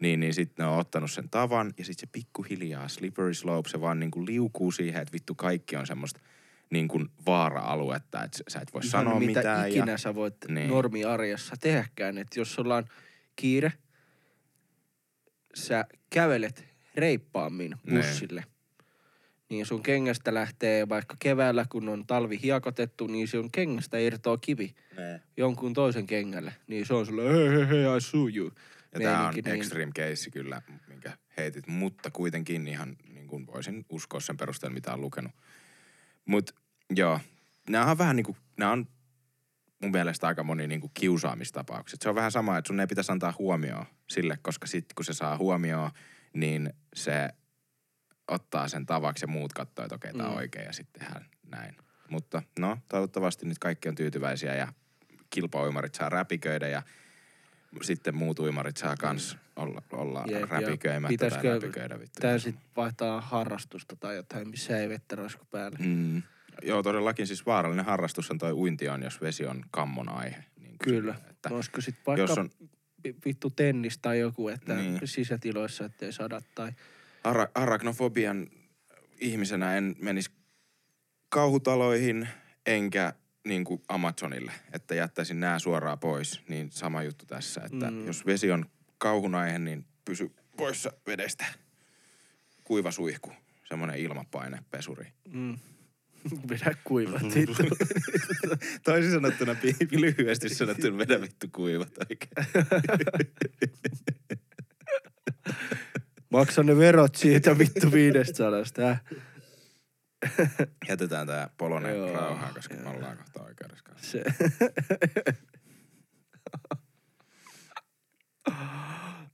niin, niin sitten ne on ottanut sen tavan ja sitten se pikkuhiljaa slippery slope, se vaan niinku liukuu siihen, että vittu kaikki on semmoista niin kuin vaara-aluetta, että sä et voi Ihan sanoa mitä mitään. ikinä ja, sä voit Niin. niin. normiarjessa tehdäkään. Että jos sulla on kiire, sä kävelet reippaammin Niin. bussille. Niin sun kengästä lähtee vaikka keväällä, kun on talvi hiekotettu, niin sun kengästä irtoaa kivi ne. jonkun toisen kengälle. Niin se on sulle, hei hei hei, I sue you. Ja tää on niin- extreme case kyllä, minkä heitit, mutta kuitenkin ihan niin kuin voisin uskoa sen perusteella, mitä on lukenut. Mut joo, nämä on vähän niin kuin, nämä on mun mielestä aika moni niin kuin kiusaamistapaukset. Se on vähän sama, että sun ei pitäisi antaa huomioon sille, koska sitten kun se saa huomioon, niin se ottaa sen tavaksi ja muut katsoo, että okei, tämä on Mm. oikein ja sitten tehdään näin. Mutta no, toivottavasti nyt kaikki on tyytyväisiä ja kilpauimarit saa räpiköidä ja sitten muut uimarit saa kans olla, olla ja räpiköimättä pitäisikö tai räpiköidä vittu. Täysin vaihtaa harrastusta tai jotain, missä ei vettä roisku päälle. Mm. Joo, todellakin siis vaarallinen harrastus on toi uinti on, jos vesi on kammon aihe. Niin Kyllä. sille, Että Olisiko sit vaikka jos on vi- vittu tennis tai joku, että Niin. niin. sisätiloissa ettei sada tai... ara- arachnofobian ihmisenä en menisi kauhutaloihin enkä niin kuin Amazonille, että jättäisin nämä suoraan pois. Niin sama juttu tässä, että mm. Jos vesi on kauhun aihe, niin pysy poissa vedestä. Kuiva suihku, semmoinen ilmapainepesuri. Mm. *laughs* Vedä kuivat *laughs* vittu. *laughs* Toisin sanottuna lyhyesti sanottuna vedä vittu kuivat oikein. Maksa ne verot siitä vittu viidestä sadasta. Äh? *laughs* Jätetään tää polonen Joo, rauhaan, koska me ollaan kohta oikeudessa kanssa. Se. *laughs*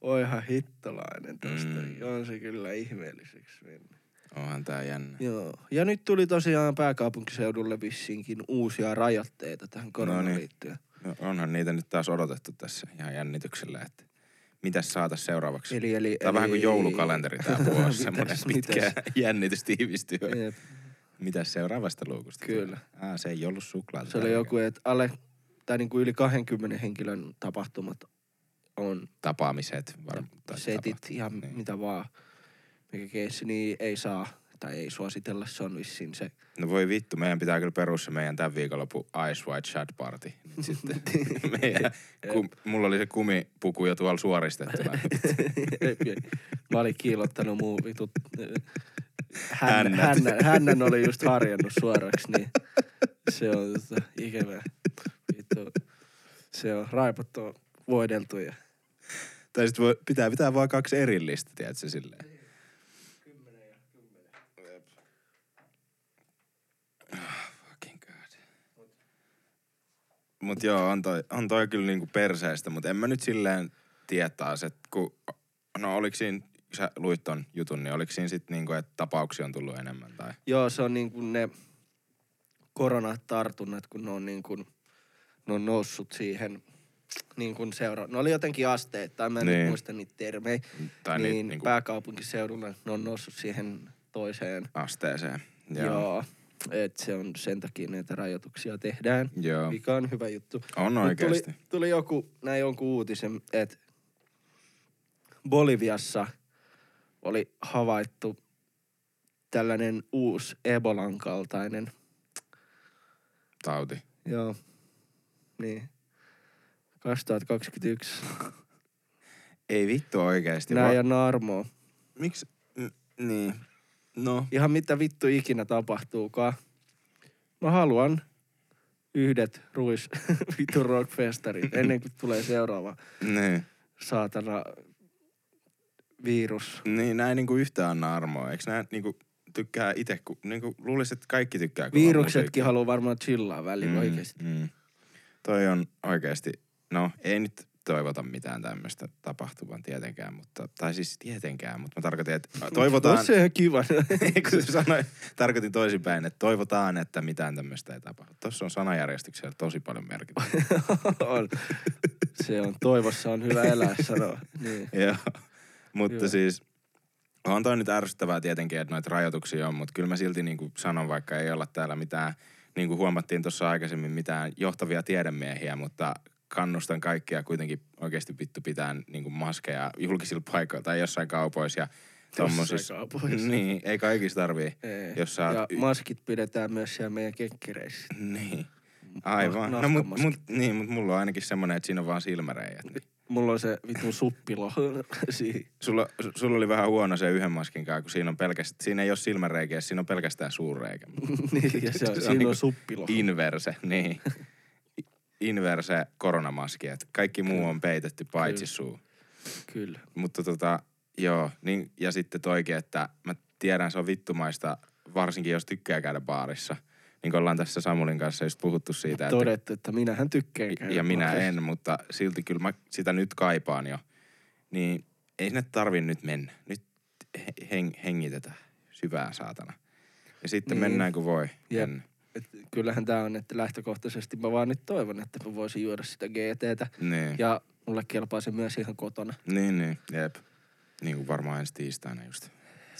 Oihan hittolainen tosta. Mm. On se kyllä ihmeelliseksi mennyt. Onhan tää jännä. Joo. Ja nyt tuli tosiaan pääkaupunkiseudulle vissiinkin uusia rajoitteita tähän koronaan niin. liittyen. No, onhan niitä nyt taas odotettu tässä ihan jännityksellä, että mitäs saatas seuraavaksi. Eli, eli, Tää on vähän kuin joulukalenteri tää *laughs* vuosi, semmoinen pitkä mitäs? jännitys tiivistyy. Jep. Mitäs seuraavasta luukusta? Kyllä. Ah, se ei ollut suklaata. Se oli joku, että alle, tai niin kuin yli 20 henkilön tapahtumat on Tapaamiset. Var... tai setit, tapaht- ihan niin. mitä vaan. Mikä keissi, niin ei saa tai ei suositella, se on vissiin se. No voi vittu, meidän pitää kyllä perua se meidän tämän viikonloppu Ice White Shad Party. *laughs* Sitten meidän, ku, mulla oli se kumipuku jo tuolla suoristettuna. *laughs* Mä olin kiilottanut muu vitut. Hän, Hännät. hännän, hännän oli just harjannut suoraksi, niin se on tota, ikävää. Vittu. Se on raipot on voideltu ja Tai sit voi, pitää pitää vaan kaksi erillistä, tiedätkö silleen. Ah, fucking god. Mut joo, on toi, on toi kyllä niinku perseestä, mutta en mä nyt silleen tiedä taas, että kun, no oliko siinä, sä luit ton jutun, niin oliko siinä sit niinku, että tapauksia on tullut enemmän tai? Joo, se on niin kuin ne koronatartunnat, kun ne on niin kuin, ne on noussut siihen niin kuin seura... Ne oli jotenkin asteet, tai mä en Niin. niin. muista niitä termejä. Tai niin, niin, niinku pääkaupunkiseudulla ne on noussut siihen toiseen. asteeseen. Joo. Joo. Et se on sen takia näitä rajoituksia tehdään, Joo. mikä on hyvä juttu. On Mut oikeesti. Tuli, tuli joku, näin jonkun uutisen, että Boliviassa oli havaittu tällainen uusi Ebolan kaltainen. Tauti. Joo, niin. 2021. Ei vittu oikeesti. Nää Va- ole narmoa. Miksi? N- niin. No. Ihan mitä vittu ikinä tapahtuukaan. Mä haluan yhdet ruis *laughs* vittu rockfestarit ennen kuin tulee seuraava Niin. saatana virus. Niin, näin niinku yhtään anna armoa. Eikö nää niinku tykkää itse, kun niinku luulisin, että kaikki tykkää Viruksetkin haluaa varmaan chillaa välillä mm. oikeesti. Mm. Toi on oikeesti, no ei nyt toivota mitään tämmöistä tapahtuvan tietenkään, mutta, tai siis tietenkään, mutta mä tarkoitin, että *laughs* toivotaan, On *laughs* se ihan kiva. kun sanoin, tarkoitin toisinpäin, että toivotaan, että mitään tämmöistä ei tapahdu. Tuossa on sanajärjestyksellä tosi paljon merkitystä. *laughs* on. Se on, toivossa on hyvä elää sanoa. Niin. Joo, mutta Hyvä. siis on toi nyt ärsyttävää tietenkin, että noita rajoituksia on, mutta kyllä mä silti niin kuin sanon, vaikka ei olla täällä mitään, niin kuin huomattiin tuossa aikaisemmin, mitään johtavia tiedemiehiä, mutta kannustan kaikkia kuitenkin oikeasti vittu pitää niin kuin maskeja julkisilla paikoilla tai jossain kaupoissa ja tommosissa. kaupoissa. Niin, ei kaikissa tarvii. Ei. Jos sä ja maskit pidetään myös siellä meidän kenkkereissä. Niin. Aivan. No, mut, nahkamaskit. mut, niin, mut mulla on ainakin semmonen, että siinä on vaan silmäreijät. Niin. Mulla on se vitun suppilo. *laughs* Sulla, su- sulla oli vähän huono se yhden maskin kanssa, kun siinä on pelkästään, siinä ei ole silmäreikiä, siinä on pelkästään suurreikä. *laughs* niin, ja se on, Se on siinä niinku on suppilo. Inverse, niin. *laughs* Inverse koronamaski, että kaikki muu on peitetty paitsi Kyllä. suu. Kyllä. Mutta tota, joo, niin, ja sitten toikin, että mä tiedän, se on vittumaista, varsinkin jos tykkää käydä baarissa. Niin kuin ollaan tässä Samulin kanssa just puhuttu siitä, että Todettu, että minähän tykkään käydä ja minä baarissa. en, mutta silti kyllä mä sitä nyt kaipaan jo. Niin ei sinne tarvi nyt mennä. Nyt he- heng, hengitetään syvää saatana. Ja sitten Niin. mennään kuin voi. Jep. Mennä. Et kyllähän tää on, että lähtökohtaisesti mä vaan nyt toivon, että mä voisin juoda sitä GTtä. Niin. Ja mulle kelpaa se myös ihan kotona. Niin, niin, jep. Niin kuin varmaan ensi tiistaina just.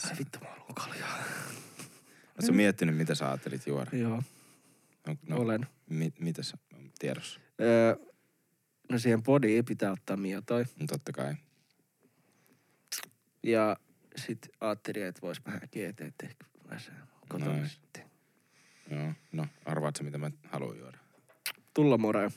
Ai vittu, mä haluan kaljaa. Oletko miettinyt, mitä sä ajattelit juoda? Joo, No, no. olen. Mi, mitä sä tiedossa? Öö, no siihen podiin pitää ottaa miotoi. No, totta kai. Ja sit ajattelin, että vois vähän GT tehdä kotona Noin. Joo. No, arvaat sä, mitä mä haluan juoda? Tulla more.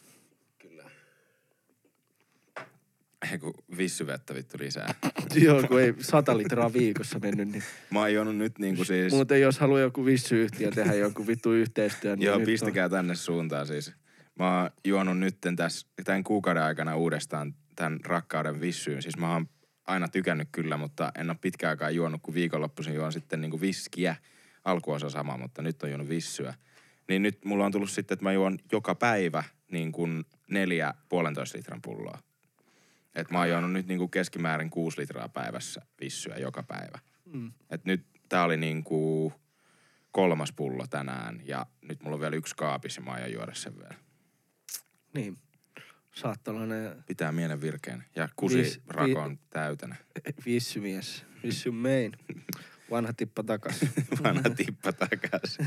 Ei kun vissyvettä vittu lisää. *laughs* Joo, kun ei sata litraa viikossa mennyt, niin Mä oon juonut nyt niinku siis... muuten jos haluaa joku vissyyhtiö tehdä jonkun vittu yhteistyön, niin Joo, pistäkää tänne suuntaan siis. Mä oon juonut nytten tässä, tämän kuukauden aikana uudestaan tämän rakkauden vissyyn. Siis mä oon aina tykännyt kyllä, mutta en ole pitkään aikaa juonut, kun viikonloppuisin juon sitten niinku viskiä. Alkuosa sama, mutta nyt on juonut vissyä. Niin nyt mulla on tullut sitten, että mä juon joka päivä niin kuin neljä puolentoista litran pulloa. Et mä oon juonut nyt niin kuin keskimäärin kuusi litraa päivässä vissyä joka päivä. Mm. Et nyt tää oli niinku kolmas pullo tänään ja nyt mulla on vielä yksi kaapissa ja mä aion juoda sen vielä. Niin. Tollanen Pitää mielen virkeän ja kusi Viis- rakon täytänä. *laughs* vissymies. Vissy main. *laughs* Vanha tippa takas. *laughs* Vanha tippa takas.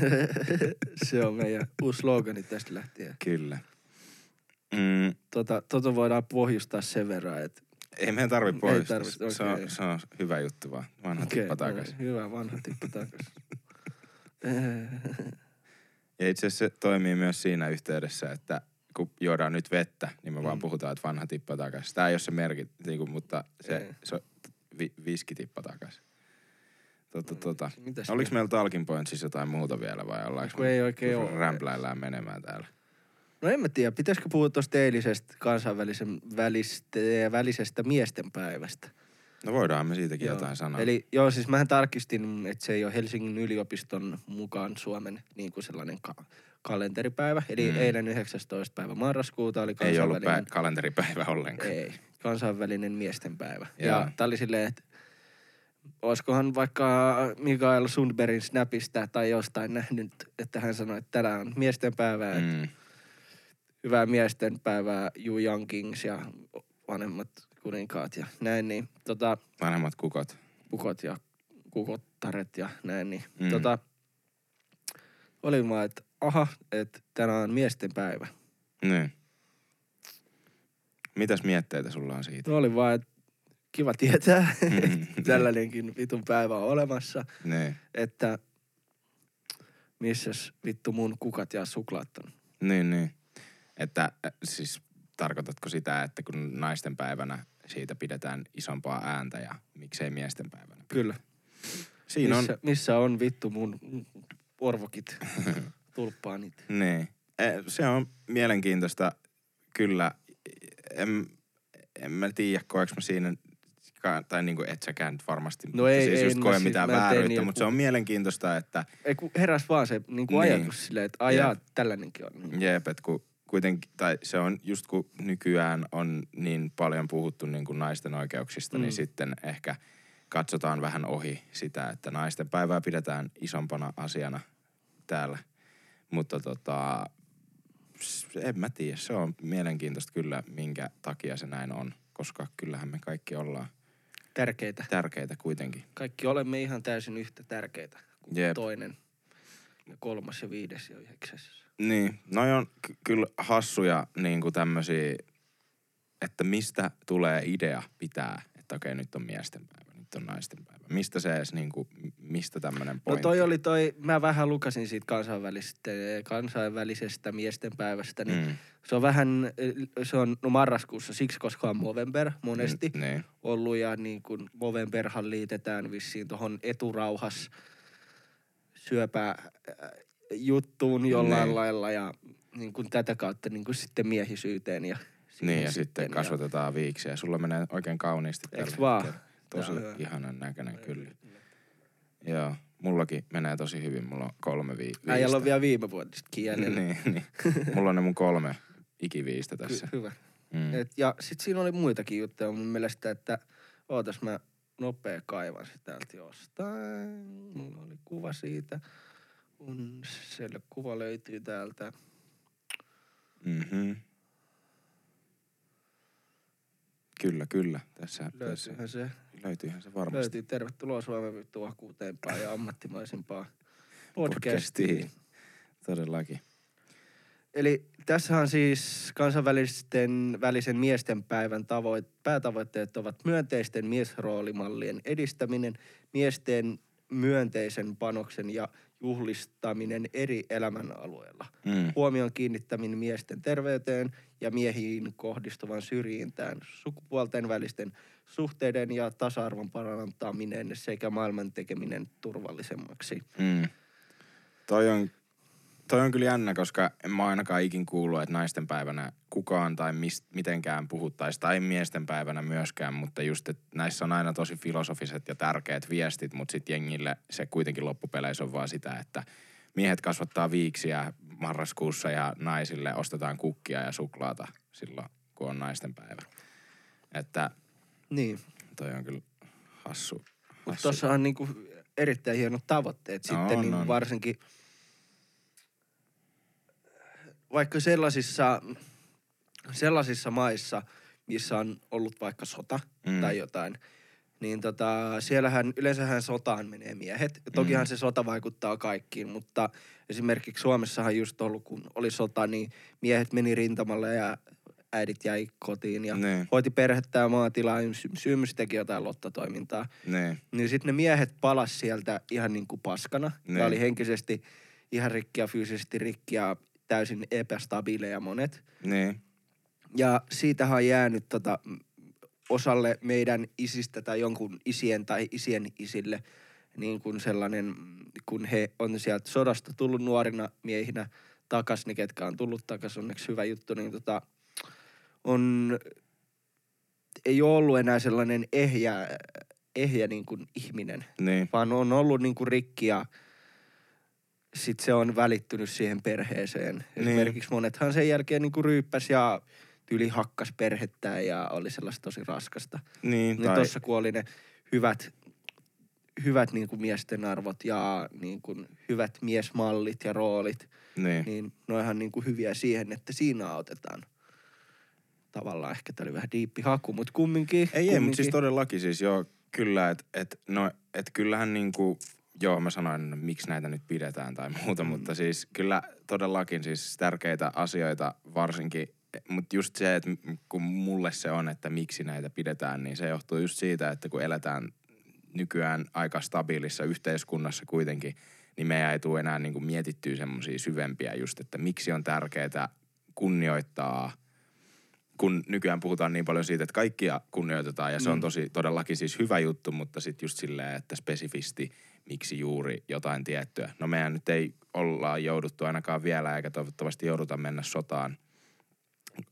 *laughs* Se on meidän uusi slogani tästä lähtien. Kyllä. Mm, Tota, tota voidaan pohjustaa sen verran, että ei meidän tarvi poistaa. tarvitse, se, on, se on hyvä juttu vaan. Vanha okei, tippa no, takas. hyvä vanha tippa takas. *laughs* Ja itse asiassa se toimii myös siinä yhteydessä, että kun juodaan nyt vettä, niin me vaan Mm. puhutaan, että vanha tippa takas. Tää ei ole se merkit, niinku, mutta Ei. se, se on vi, viskitippa takas. Tota, tota. Mitäs Oliko meillä Talking Pointsissa jotain muuta vielä vai ollaanko Kun ei oikein oo. rämpläillään menemään täällä? No en mä tiedä, pitäisikö puhua tuosta eilisestä kansainvälisen välistä, välisestä miesten päivästä. No voidaan me siitäkin Joo. jotain sanoa. Eli joo, siis mähän tarkistin, että se ei ole Helsingin yliopiston mukaan Suomen niin kuin sellainen ka- kalenteripäivä. Eli Mm. mm. eilen 19. päivä marraskuuta oli ei ollut kansainvälinen... pä- kalenteripäivä ollenkaan. Ei, kansainvälinen miestenpäivä. Joo. Ja tää oli silleen, että olisikohan vaikka Mikael Sundbergin Snapista tai jostain nähnyt, että hän sanoi, että tänään on miestenpäivä, mm. Mm. hyvää miestenpäivää Yu Young Kings ja vanhemmat kuninkaat ja näin, niin tota, Vanhemmat kukot. kukot ja kukottaret ja näin, niin Mm. tota, oli vaan, että aha, että tänään on miestenpäivä. Niin. Mitäs mietteitä sulla on siitä? No oli vaan, että kiva tietää, Mm. *laughs* että tällainenkin vitun päivä on olemassa. Niin. että missäs vittu mun kukat ja suklaat on. Niin, niin. Että siis tarkoitatko sitä, että kun naisten päivänä siitä pidetään isompaa ääntä ja miksei miesten päivänä? Kyllä. Siinä on, missä, missä on vittu mun orvokit, *laughs* tulppaanit. niin. Eh, Se on mielenkiintoista kyllä. En, en mä tiedä, koeks mä siinä, tai niinku et säkään nyt varmasti, No ei- siis ei, just no koe siis mitään vääryyttä, niin, mutta se on mielenkiintoista, että Ei kun heräs vaan se niin kuin Niin. ajatus silleen, että ai Jep. tällainenkin on. Niin. Jep, että kun kuitenkin, tai se on just kun nykyään on niin paljon puhuttu niin kuin naisten oikeuksista, mm. niin Mm. sitten ehkä katsotaan vähän ohi sitä, että naisten päivää pidetään isompana asiana täällä. Mutta tota, en mä tiedä, se on mielenkiintoista kyllä, minkä takia se näin on, koska kyllähän me kaikki ollaan Tärkeitä. tärkeitä kuitenkin. Kaikki olemme ihan täysin yhtä tärkeitä kuin Jep. toinen. Ja kolmas ja viides ja yhdeksäs. Niin, noi on ky- kyllä hassuja niin kuin tämmösiä, että mistä tulee idea pitää, että okei nyt on miesten päivä, nyt on naisten päivä. Mistä se edes niin kuin, mistä tämmönen No pointti? toi oli toi, mä vähän lukasin siitä kansainvälisestä, kansainvälisestä miesten päivästä, niin Mm. se on vähän, se on no marraskuussa siksi, koska on Movember monesti. Mm, niin. ollut ja niin kuin Movemberhan liitetään vissiin tuohon eturauhas syöpää äh, juttuun jollain Niin. lailla ja niin kuin tätä kautta niin kuin sitten miehisyyteen ja Niin, ja sitten ja- kasvatetaan viiksiä. Sulla menee oikein kauniisti Eiks vaan? hetkellä. Tosi joo. ihanan näköinen kyllä. Joo, mullakin menee tosi hyvin. Mulla on kolme vi- viistä. Äijällä on vielä viime vuodistakin jäljellä. *laughs* niin, niin. Mulla on ne mun kolme ikiviistä tässä. Ky- hyvä. Mm. Et, ja sitten siinä oli muitakin juttuja mun mielestä, että ootas mä nopea kaivan se täältä jostain. Mulla oli kuva siitä. Un, siellä kuva löytyy täältä. Mm-hmm. Kyllä, kyllä. Tässä, tässä Löytyyhän se. löytyyhän se varmasti. Löytyy. Tervetuloa Suomen vittu vakuuteempaan ja ammattimaisempaan Podcastiin. podcastiin. Todellakin. Eli tässähän siis kansainvälisten välisen miesten päivän tavoit, päätavoitteet ovat myönteisten miesroolimallien edistäminen, miesten myönteisen panoksen ja juhlistaminen eri elämänalueilla. Mm. Huomion kiinnittäminen miesten terveyteen ja miehiin kohdistuvan syrjintään, sukupuolten välisten suhteiden ja tasa-arvon parantaminen sekä maailman tekeminen turvallisemmaksi. Mm. Toi on, toi on kyllä jännä, koska en mä ainakaan ikin kuullut, että naisten päivänä kukaan tai mist, mitenkään puhuttaisi, tai miesten päivänä myöskään, mutta just, että näissä on aina tosi filosofiset ja tärkeät viestit, mutta sitten jengille se kuitenkin loppupeleissä on vaan sitä, että miehet kasvattaa viiksiä marraskuussa ja naisille ostetaan kukkia ja suklaata silloin, kun on naisten päivä. Että Niin, toi on kyllä hassu. mutta tuossa on niinku erittäin hienot tavoitteet On, sitten niin on. varsinkin vaikka sellaisissa, sellaisissa maissa, missä on ollut vaikka sota Mm. tai jotain, niin tota, siellähän yleensähän sotaan menee miehet. Tokihan Mm. se sota vaikuttaa kaikkiin, mutta esimerkiksi Suomessahan just ollut, kun oli sota, niin miehet meni rintamalle ja äidit jäi kotiin ja Niin. hoiti perhettä ja maatilaa, yms, yms, yms, teki jotain lottotoimintaa. Niin. Niin sitten ne miehet palas sieltä ihan niin kuin paskana. Ne oli henkisesti ihan rikki ja fyysisesti rikki ja täysin epästabiileja monet. Niin. Ja siitähän on jäänyt tota, osalle meidän isistä tai jonkun isien tai isien isille niin kuin sellainen, kun he on sieltä sodasta tullut nuorina miehinä takas, niin ketkä on tullut takas, onneksi hyvä juttu, niin tota, on, ei ole ollut enää sellainen ehjä, ehjä niin kuin ihminen, Niin. vaan on ollut niin kuin rikki ja sit se on välittynyt siihen perheeseen. Niin. Esimerkiksi monethan sen jälkeen niin kuin ryyppäs ja yli hakkas perhettään ja oli sellaista tosi raskasta. Niin, Niin tai, tossa kun oli ne hyvät, hyvät niin kuin miesten arvot ja niin kuin hyvät miesmallit ja roolit, niin. niin noihan niin kuin hyviä siihen, että siinä autetaan. Tavallaan ehkä tää oli vähän diippi haku, mutta kumminkin. Ei, ei, kumminkin. mutta siis todellakin siis joo, kyllä, että et, no, et kyllähän niinku, joo mä sanoin, no, miksi näitä nyt pidetään tai muuta, mm. mutta siis kyllä todellakin siis tärkeitä asioita varsinkin, mutta just se, että kun mulle se on, että miksi näitä pidetään, niin se johtuu just siitä, että kun eletään nykyään aika stabiilissa yhteiskunnassa kuitenkin, niin meidän ei tule enää niinku mietittyä semmoisia syvempiä just, että miksi on tärkeää kunnioittaa kun nykyään puhutaan niin paljon siitä, että kaikkia kunnioitetaan ja se on Mm. tosi todellakin siis hyvä juttu, mutta sitten just silleen, että spesifisti miksi juuri jotain tiettyä. No meidän nyt ei olla jouduttu ainakaan vielä eikä toivottavasti jouduta mennä sotaan.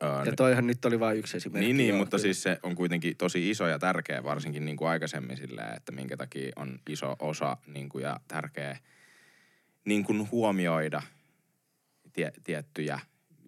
Öö, Ja toihan nyt oli vain yksi esimerkki. niin, niin joo, mutta kyllä. siis se on kuitenkin tosi iso ja tärkeä, varsinkin niin kuin aikaisemmin silleen, että minkä takia on iso osa niin kuin ja tärkeä niin kuin huomioida tie, tiettyjä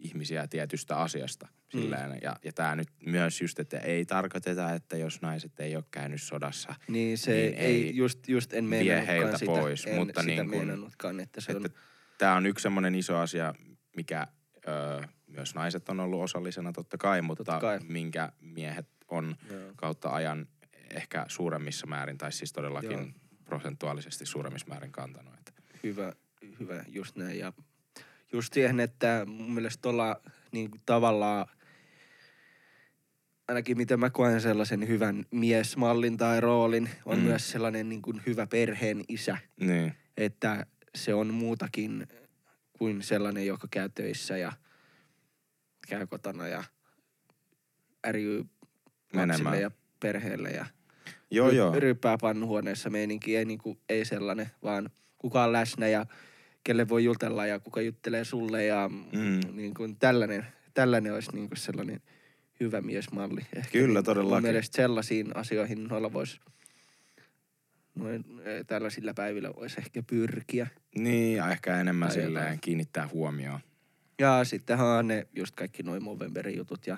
ihmisiä tietystä asiasta. Silleen. Mm. Ja, ja tämä nyt myös just, että ei tarkoiteta, että jos naiset ei ole käynyt sodassa, Niin se niin ei, ei just, just en vie heiltä sitä. pois, en mutta sitä niin kuin- meinannutkaan, että se on... että tämä on yksi semmoinen iso asia, mikä ö, myös naiset on ollut osallisena totta kai, mutta Totta kai. minkä miehet on Joo. kautta ajan ehkä suuremmissa määrin, tai siis todellakin Joo. prosentuaalisesti suuremmissa määrin kantanut. Että. Hyvä, hyvä, just näin. Ja just siihen, että mun mielestä tuolla niin kuin tavallaan, ainakin miten mä koen sellaisen hyvän miesmallin tai roolin, on Mm. myös sellainen niin kuin hyvä perheen isä. Niin, Että se on muutakin kuin sellainen, joka käy töissä ja käy kotona ja ärjyy lapsille ja perheelle ja joo ry- joo. ryppää pannuhuoneessa meininki. Ei, niinku, ei sellainen, vaan kuka on läsnä ja kelle voi jutella ja kuka juttelee sulle ja Mm. mm. niin kuin tällainen, tällainen olisi niin kuin sellainen hyvä miesmalli. Ehkä Kyllä, niin, todellakin. Mun mielestä sellaisiin asioihin noilla voisi, noin eh, tällaisilla päivillä voisi ehkä pyrkiä. Niin, ja ehkä enemmän Tai silleen jotain. kiinnittää huomioon. Ja sittenhän on ne just kaikki noin Movemberin jutut ja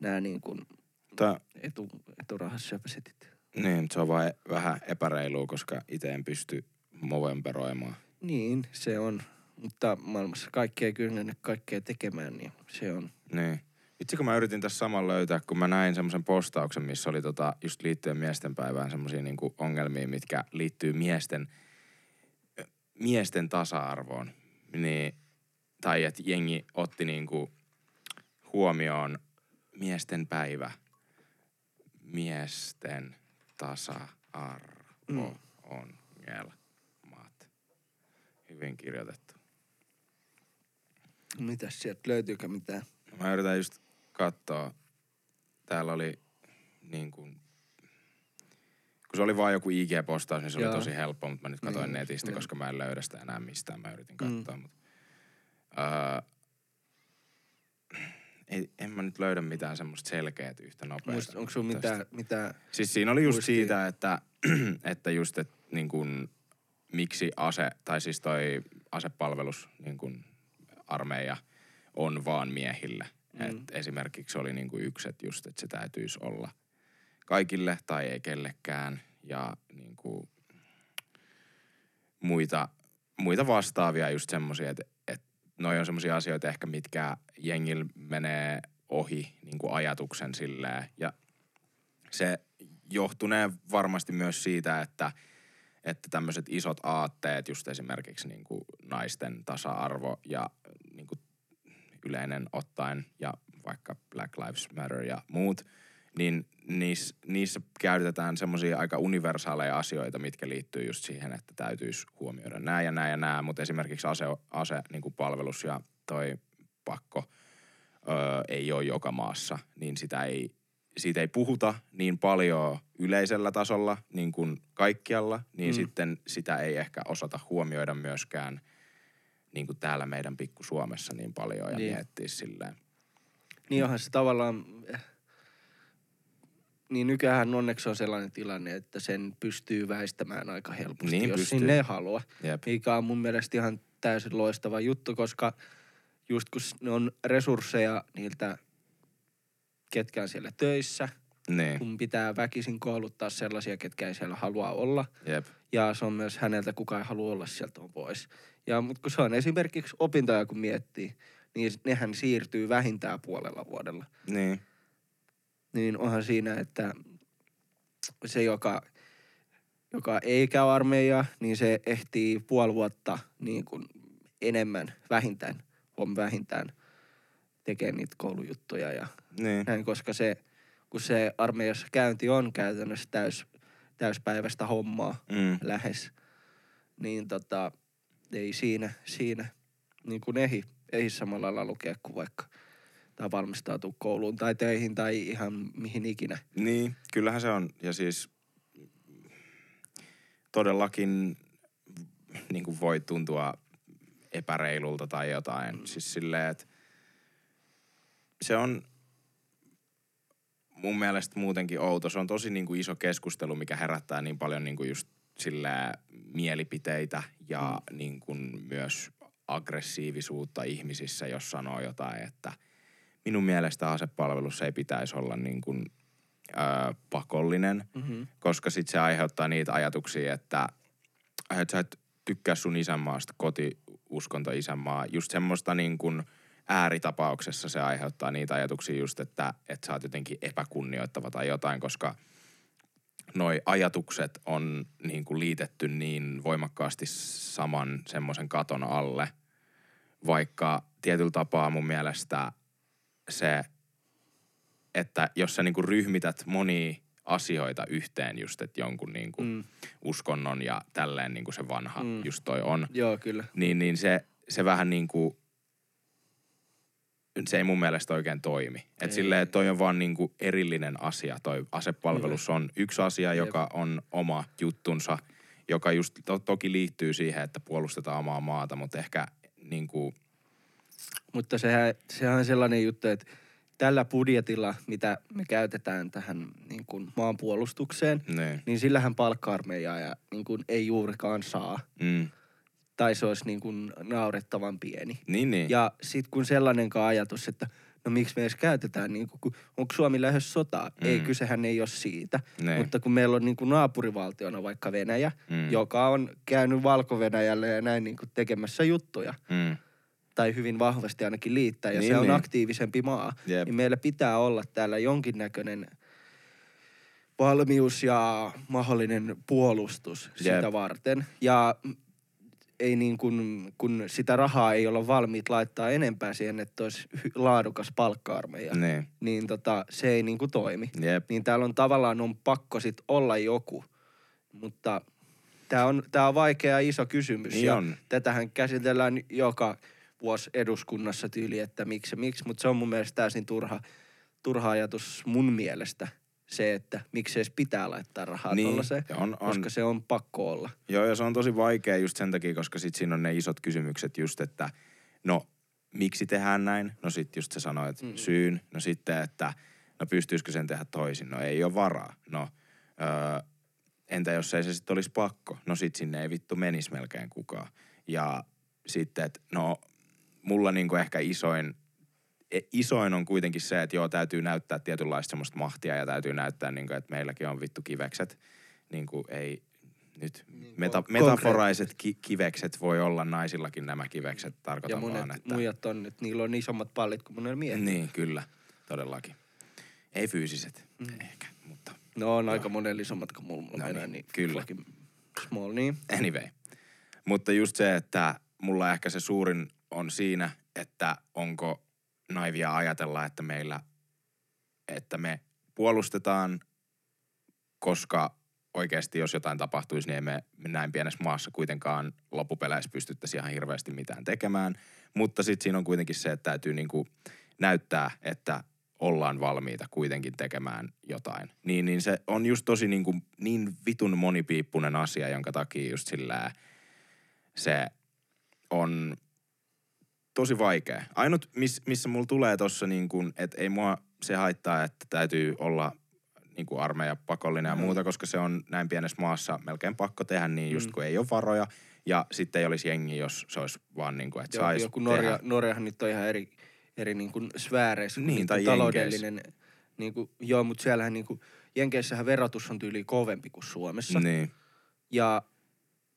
nämä niin kuin Mutta etu, eturahassyöpäsetit. niin, se on vaan vähän epäreilua, koska itse en pysty movemperoimaan. Niin, se on. Mutta maailmassa kaikki ei kykene kaikkea tekemään, niin se on. Niin. Itse kun mä yritin tässä samalla löytää, kun mä näin semmoisen postauksen, missä oli tota, just liittyen miesten päivään semmoisia niinku ongelmia, mitkä liittyy miesten, miesten tasa-arvoon. Niin, tai että jengi otti niinku huomioon miesten päivä, miesten tasa-arvo Mm. ongelmat. Hyvin kirjoitettu. Mitäs sieltä löytyykö mitään? Mä yritän just katsoa. Täällä oli niin kuin, kun se oli vaan joku IG-postaus, niin se Joo. oli tosi helppo, mutta mä nyt katsoin Niin, netistä, niin. koska mä en löydä sitä enää mistään. Mä yritin Mm. katsoa, mutta... Öö, ei, en mä nyt löydä mitään semmoista selkeät yhtä nopeaa. Muist, onko sulla mitään, mitään Siis siinä oli just Muistiin. siitä, että, *clears throat* että just, että niin kuin, miksi ase, tai siis toi asepalvelus, niin kuin armeija, on vaan miehille. Mm. Et esimerkiksi oli niin kuin yksi, että just, että se täytyisi olla kaikille tai ei kellekään. Ja niin kuin muita, muita vastaavia just semmoisia, että, että noi on semmoisia asioita ehkä, mitkä jengillä menee ohi niin kuin ajatuksen silleen. Ja se johtunee varmasti myös siitä, että, että tämmöiset isot aatteet, just esimerkiksi niin kuin naisten tasa-arvo ja niin kuin yleinen ottaen ja vaikka Black Lives Matter ja muut, niin niissä, niissä käytetään semmoisia aika universaaleja asioita, mitkä liittyy just siihen, että täytyisi huomioida nämä ja nämä ja nämä, mutta esimerkiksi ase, ase niin kuin palvelus ja toi pakko öö, ei ole joka maassa, niin sitä ei, siitä ei puhuta niin paljon yleisellä tasolla niin kuin kaikkialla, niin Mm. sitten sitä ei ehkä osata huomioida myöskään niin kuin täällä meidän pikku Suomessa niin paljon ja Niin. miettiä silleen. Niin onhan se tavallaan... Niin nykyään onneksi on sellainen tilanne, että sen pystyy väistämään aika helposti, Niin jos pystyy. sinne ei halua. Jep. Mikä on mun mielestä ihan täysin loistava juttu, koska just kun ne on resursseja niiltä, ketkä on siellä töissä, Niin, kun pitää väkisin kouluttaa sellaisia, ketkä ei siellä halua olla. jep. Ja se on myös häneltä, kuka ei halua olla sieltä on pois. Ja, mutta kun se on esimerkiksi opintoja, kun miettii, niin nehän siirtyy vähintään puolella vuodella. Niin, Niin onhan siinä, että se, joka, joka ei käy armeijaa, niin se ehtii puoli vuotta niin kuin enemmän, vähintään, on vähintään, tekee niitä koulujuttuja ja niin. näin, koska se, kun se armeijassa käynti on käytännössä täys, täyspäiväistä hommaa Mm. lähes, niin tota, ei siinä, siinä niin kuin ehi, ehi samalla lailla lukea kuin vaikka tai valmistautua kouluun tai töihin tai ihan mihin ikinä. Niin, kyllähän se on. Ja siis todellakin niin kuin voi tuntua epäreilulta tai jotain. Mm. Siis silleen, että se on mun mielestä muutenkin outo. Se on tosi niin kuin iso keskustelu, mikä herättää niin paljon niin kuin just sillä mielipiteitä ja mm. niin kuin myös aggressiivisuutta ihmisissä, jos sanoo jotain, että minun mielestä asepalvelus ei pitäisi olla niin kuin, ö, pakollinen, Mm-hmm. koska sitten se aiheuttaa niitä ajatuksia, että, että sä et tykkää sun isänmaasta, kotiuskonto isänmaa. Just semmoista niin kuin ääritapauksessa se aiheuttaa niitä ajatuksia just, että, että sä oot jotenkin epäkunnioittava tai jotain, koska noi ajatukset on niin kuin liitetty niin voimakkaasti saman semmoisen katon alle, vaikka tietyllä tapaa mun mielestä se, että jos sä niinku ryhmität monia asioita yhteen just, että jonkun niinku Mm. uskonnon ja tälleen niinku se vanha Mm. just toi on, Joo, kyllä. niin, niin se, se vähän niinku, se ei mun mielestä oikein toimi. Ei. Et silleen, että toi on vaan niinku erillinen asia. Toi asepalvelus on yksi asia, joka on oma juttunsa, joka just to, toki liittyy siihen, että puolustetaan omaa maata, mutta ehkä niinku, Mutta sehän, sehän on sellainen juttu, että tällä budjetilla, mitä me käytetään tähän niin kuin maanpuolustukseen, ne, niin sillähän palkka-armeijaa ja niin kuin ei juurikaan saa. mm, Tai se olisi niin kuin naurettavan pieni. niin niin, Ja sitten kun sellainenkaan ajatus, että no miksi me edes käytetään, niin kuin, onko Suomi lähes sotaa? Mm. Ei, kysehän ei ole siitä. ne, Mutta kun meillä on niin kuin naapurivaltiona vaikka Venäjä, mm, joka on käynyt Valko-Venäjälle ja näin niin kuin tekemässä juttuja, mm, tai hyvin vahvasti ainakin liittää, ja Niin, se on niin. aktiivisempi maa, Jep. niin meillä pitää olla täällä jonkinnäköinen valmius ja mahdollinen puolustus sitä Jep. varten. Ja ei niin kuin, kun sitä rahaa ei olla valmiit laittaa enempää siihen, että olisi laadukas palkka-armeija, ne, niin tota, se ei niin kuin toimi. jep, Niin täällä on tavallaan on pakko sit olla joku, mutta tämä on, tää on vaikea ja iso kysymys. Niin ja on. Tätähän käsitellään joka vuosi eduskunnassa tyyli, että miksi miksi, mutta se on mun mielestä täysin turha, turha ajatus mun mielestä se, että miksi edes pitää laittaa rahaa niin, tuollaiseen, on, on, koska se on pakko olla. Joo, ja se on tosi vaikea just sen takia, koska sit siinä on ne isot kysymykset just, että no miksi tehdään näin? No sit just sä sanoit Mm. syyn. No sitten, että no pystyisikö sen tehdä toisin? No ei ole varaa. No öö, entä jos ei se sitten olisi pakko? No sit sinne ei vittu menisi melkein kukaan. Ja sitten, että no mulla niinku ehkä isoin, isoin on kuitenkin se, että joo, täytyy näyttää tietynlaista semmoista mahtia ja täytyy näyttää, niinku, että meilläkin on vittu kivekset. Niinku ei nyt Niin, meta, metaforaiset ki- kivekset voi olla naisillakin nämä kivekset, Ja tarkoitan monet vaan, että... muijat on, että niillä on isommat pallit kuin monella miehellä. Niin, kyllä, todellakin. Ei fyysiset, Mm. ehkä, mutta No on Joo. aika monella isommat kuin mulla, mulla No enää, niin, niin kyllä. Small, niin. anyway. Mutta just se, että mulla ehkä se suurin on siinä, että onko naivia ajatella, että meillä, että me puolustetaan, koska oikeasti jos jotain tapahtuisi, niin me näin pienessä maassa kuitenkaan loppupeleissä pystyttäisi ihan hirveästi mitään tekemään. Mutta sitten siinä on kuitenkin se, että täytyy niinku näyttää, että ollaan valmiita kuitenkin tekemään jotain. Niin, niin se on just tosi niinku, niin vitun monipiippunen asia, jonka takia just sillä se on tosi vaikea. Ainut, miss, missä mulla tulee tossa niin kuin, että ei mua se haittaa, että täytyy olla niin kuin armeija pakollinen ja Mm. muuta, koska se on näin pienessä maassa melkein pakko tehdä niin, just Mm. kun ei ole varoja. Ja sitten ei olisi jengi, jos se olisi vaan niin kuin, että saisi joku Norja, Norjahan nyt on ihan eri, eri niin kuin sfääreissä. kuin Niin, niin tai kuin taloudellinen. Niin kuin, joo, mutta siellähän niin kuin, Jenkeissähän verotus on tyyli kovempi kuin Suomessa. Niin. Ja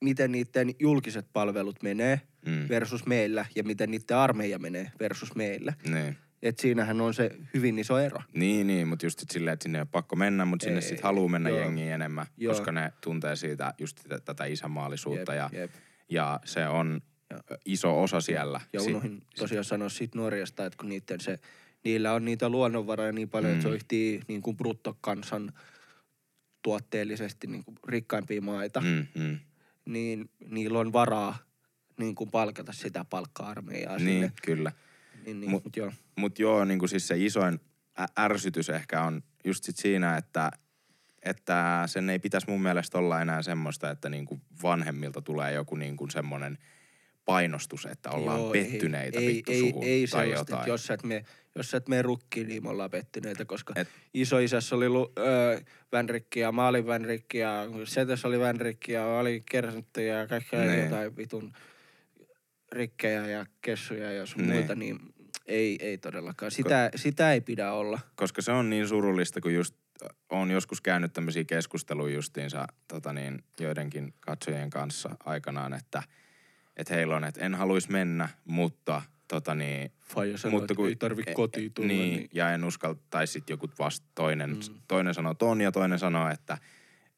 miten niiden julkiset palvelut menee Mm. versus meillä ja miten niiden armeija menee versus meillä. Niin. Et siinähän on se hyvin iso ero. Niin, niin, mutta just sit silleen, että sinne ei ole pakko mennä, mutta sinne sitten haluaa mennä joo. jengiä enemmän, Joo. koska ne tuntee siitä just tätä, tätä isänmaallisuutta Jep, ja, jep. ja se on Ja- iso osa siellä. Ja Si- unohin tosiaan sanoa siitä Norjasta, että kun niiden se, niillä on niitä luonnonvaroja niin paljon, mm. että se Mm. niin kuin bruttokansan tuotteellisesti niin kuin rikkaimpia maita. Mm, mm. niin niillä on varaa niin kuin palkata sitä palkka-armeijaa Niin, sinne. kyllä. Niin, niin, Mut- mut joo. Mutta joo, niin kuin siis se isoin ärsytys ehkä on just sit siinä, että, että sen ei pitäisi mun mielestä olla enää semmoista, että niin kuin vanhemmilta tulee joku niin kuin semmoinen painostus, että ollaan Joo, pettyneitä ei, vittu ei, suhun ei, ei tai jotain. että jos sä et mene, jos sä et mene rukkiin, niin me ollaan pettyneitä, koska Et- isoisässä oli öö, vänrikki ja mä olin vänrikki ja setes oli vänrikki ja oli kersantti ja kaikkea Niin. jotain vitun rikkejä ja kessuja ja sun Niin. muita, niin ei, ei todellakaan. Sitä, sitä ei pidä olla. koska se on niin surullista, kun just on joskus käynyt tämmöisiä keskusteluja justiinsa tota niin, joidenkin katsojien kanssa aikanaan, että, että heillä on, että en haluaisi mennä, mutta tota niin, Faija sanoi, mutta kun, ei tarvi e- kotiin tulla. Niin, Niin, ja en uskalta, tai sitten joku vasta toinen, mm. toinen sanoo ton ja toinen sanoo, että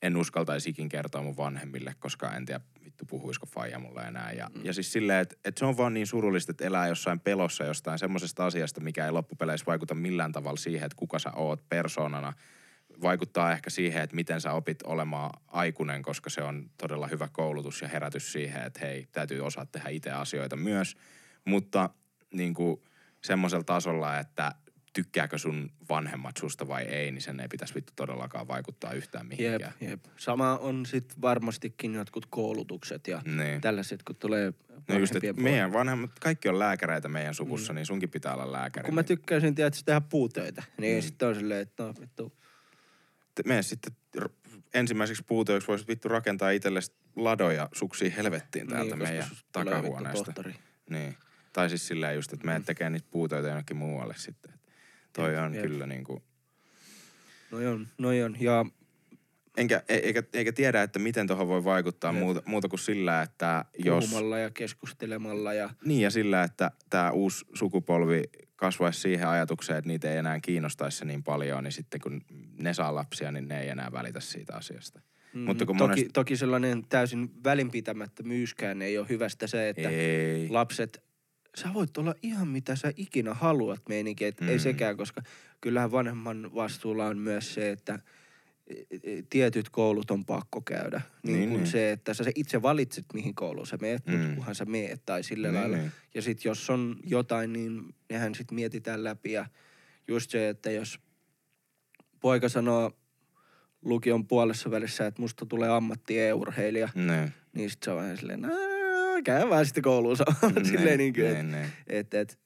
en uskaltaisi ikin kertoa mun vanhemmille, koska en tiedä vittu puhuisiko faija mulle enää. Ja, mm. ja siis silleen, että, että se on vaan niin surullista, että elää jossain pelossa jostain semmoisesta asiasta, mikä ei loppupeleissä vaikuta millään tavalla siihen, että kuka sä oot persoonana. Vaikuttaa ehkä siihen, että miten sä opit olemaan aikuinen, koska se on todella hyvä koulutus ja herätys siihen, että hei, täytyy osaa tehdä itse asioita myös. Mutta niin kuin semmoisella tasolla, että tykkääkö sun vanhemmat susta vai ei, niin sen ei pitäisi vittu todellakaan vaikuttaa yhtään jep, mihinkään. jep. Sama on sitten varmastikin jotkut koulutukset ja Niin. tällaiset, kun tulee No just, että meidän vanhemmat, kaikki on lääkäreitä meidän suvussa, mm. niin sunkin pitää olla lääkäri. Kun mä tykkäisin, tiedätkö, tehdä puutöitä, niin Mm. sitten on silleen, että no vittu, Mene sitten ensimmäiseksi puutöiksi voisit vittu rakentaa itsellesi ladoja suksiin helvettiin täältä niin, meidän takahuoneesta. Niin. Tai siis silleen just, että menet tekemään niitä puutöitä jonnekin muualle sitten. Toi on jep. kyllä niinku... Noi on, noi on. Ja Enkä, e- eikä, eikä tiedä, että miten tuohon voi vaikuttaa Jep. muuta, muuta kuin sillä, että jos... puhumalla ja keskustelemalla ja Niin ja sillä, että tämä uusi sukupolvi kasvaisi siihen ajatukseen, että niitä ei enää kiinnostaisi se niin paljon, niin sitten kun ne saa lapsia, niin ne ei enää välitä siitä asiasta. mm, Mutta kun toki, monesti- toki sellainen täysin välinpitämättömyyskään ei ole hyvästä se, että Ei. lapset, sä voit olla ihan mitä sä ikinä haluat meininki, että mm. ei sekään, koska kyllähän vanhemman vastuulla on myös se, että e, e, tietyt koulut on pakko käydä. Niin, Niin, kuin niin. se, että sä itse valitset, mihin kouluun sä meet, mm. Kunhan sä meet tai sillä Niin, lailla. niin. Ja sitten jos on jotain, niin nehän sitten mietitään läpi. Ja just se, että jos poika sanoo lukion puolessa välissä, että musta tulee ammatti-urheilija, Ne. niin sit se on vähän silleen, käy vaan sitten kouluun. Se on *laughs* silleen niin kuin, että et,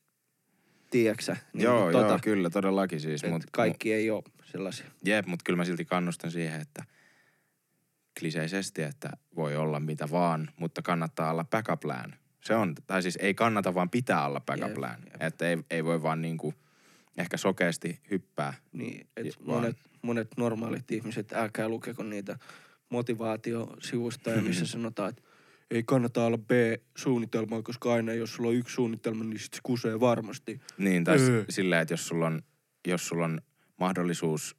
tiedäksä, niin joo, kuin joo, kyllä, todellakin siis. et Mut, kaikki ei ole sellaisia. Mu, jep, mutta kyllä mä silti kannustan siihen, että kliseisesti, että voi olla mitä vaan, mutta kannattaa olla backup plan. Se on, tai siis ei kannata, vaan pitää olla backup Jep, plan. jep. Että ei, ei voi vaan niinku ehkä sokeasti hyppää. Niin, et monet, monet normaalit ihmiset, älkää lukeko niitä motivaatiosivustoja, missä *laughs* sanotaan, että ei kannata olla B-suunnitelmaa, koska aina jos sulla on yksi suunnitelma, niin sit se kusee varmasti. Niin, tai Öö. silleen, että jos sulla on, jos sulla on mahdollisuus,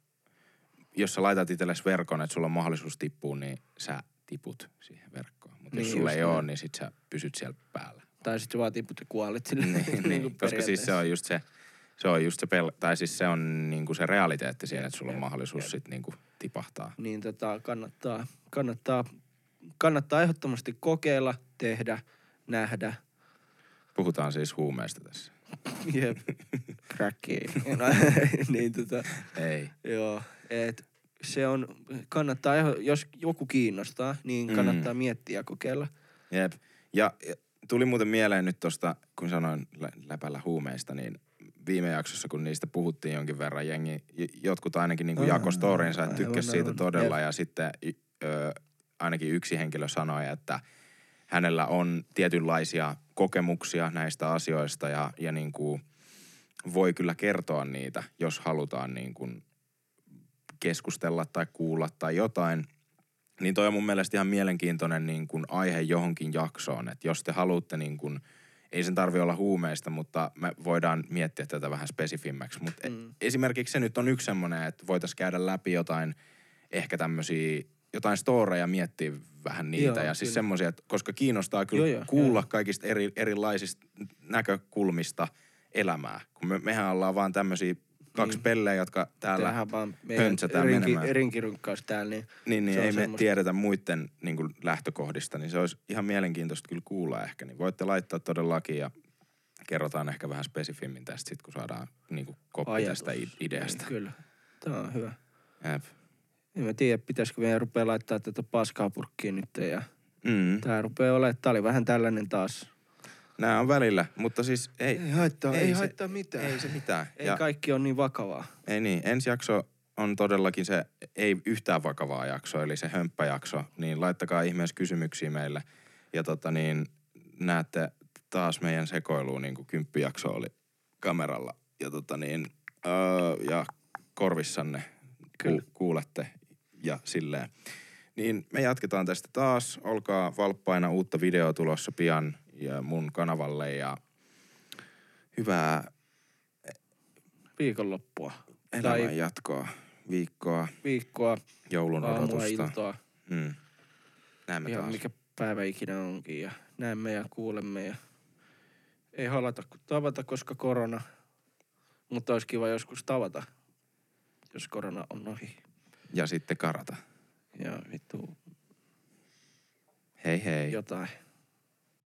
jos sä laitat itsellesi verkon, että sulla on mahdollisuus tippua, niin sä tiput siihen verkkoon. Mutta Niin, jos sulla ei ole, näin. niin sit sä pysyt siellä päällä. Tai sitten vaan tiput ja kuolit sille. niin, *laughs* niin, koska siis se on just se, se on just se pel- tai siis se on niinku se realiteetti siinä, että sulla on mahdollisuus sit niinku tipahtaa. Niin tota, kannattaa, kannattaa, kannattaa ehdottomasti kokeilla, tehdä, nähdä. Puhutaan siis huumeista tässä. Jep. Crackia. *laughs* niin tota, Ei. Joo, et se on, kannattaa, jos joku kiinnostaa, niin Mm. kannattaa miettiä ja kokeilla. Jep. Ja ja tuli muuten mieleen nyt tosta, kun sanoin lä- läpällä huumeista, niin viime jaksossa, kun niistä puhuttiin jonkin verran, jengi, jotkut ainakin niin kuin jako storinsa, että tykkäsi siitä todella. Jep. Ja sitten ö, ainakin yksi henkilö sanoi, että hänellä on tietynlaisia kokemuksia näistä asioista ja, ja niin kuin voi kyllä kertoa niitä, jos halutaan niin kuin keskustella tai kuulla tai jotain. Niin toi on mun mielestä ihan mielenkiintoinen niin kuin aihe johonkin jaksoon, että jos te haluatte niin kuin, ei sen tarvi olla huumeista, mutta me voidaan miettiä tätä vähän spesifimmäksi. Mutta mm. esimerkiksi se nyt on yksi semmoinen, että voitaisiin käydä läpi jotain ehkä tämmöisiä, jotain storeja miettiä vähän niitä. Joo, ja siis semmoisia, koska kiinnostaa kyllä Joo, joo, kuulla joo. kaikista eri, erilaisista näkökulmista elämää. Kun me, mehän ollaan vaan tämmöisiä kaksi Niin. pellejä, jotka täällä vaan meidän höntsätään rinki, menemään. rinkirynkkaus täällä, niin, Niin, niin se ei me semmoista. tiedetä muiden niin kuin lähtökohdista, niin se olisi ihan mielenkiintoista kyllä kuulla ehkä. Niin voitte laittaa todellakin ja kerrotaan ehkä vähän spesifimmin tästä sit, kun saadaan niin kuin koppi ajatus. tästä ideasta. Niin, kyllä. Tämä on hyvä. Jep. En mä tiedä, pitäisikö meidän rupea laittaa tätä paskaa purkkiin nyt. Ja Mm. tää rupeaa olemaan, tää oli vähän tällainen taas. Nämä on välillä, mutta siis ei, Ei haittaa, ei, ei se- haittaa mitään. ei se mitään. Ei ja, kaikki on niin vakavaa. ei niin, ensi jakso on todellakin se ei yhtään vakavaa jakso, eli se hömppäjakso, niin laittakaa ihmeessä kysymyksiä meille. Ja tota niin, näette taas meidän sekoiluun, niin kuin kymppijakso oli kameralla. Ja tota niin, öö, ja korvissanne ku, kuulette ja silleen. Niin me jatketaan tästä taas. Olkaa valppaina, uutta videoa tulossa pian ja mun kanavalle ja hyvää Viikonloppua. elämän Tai jatkoa, viikkoa, viikkoa, joulun odotusta. iltaa. Mm. Näemme Ihan taas. mikä päivä ikinä onkin. Ja näemme ja kuulemme. Ja ei halata tavata, koska korona. Mutta olisi kiva joskus tavata, jos korona on ohi. Ja sitten karata. Ja vittu Hei hei. jotain.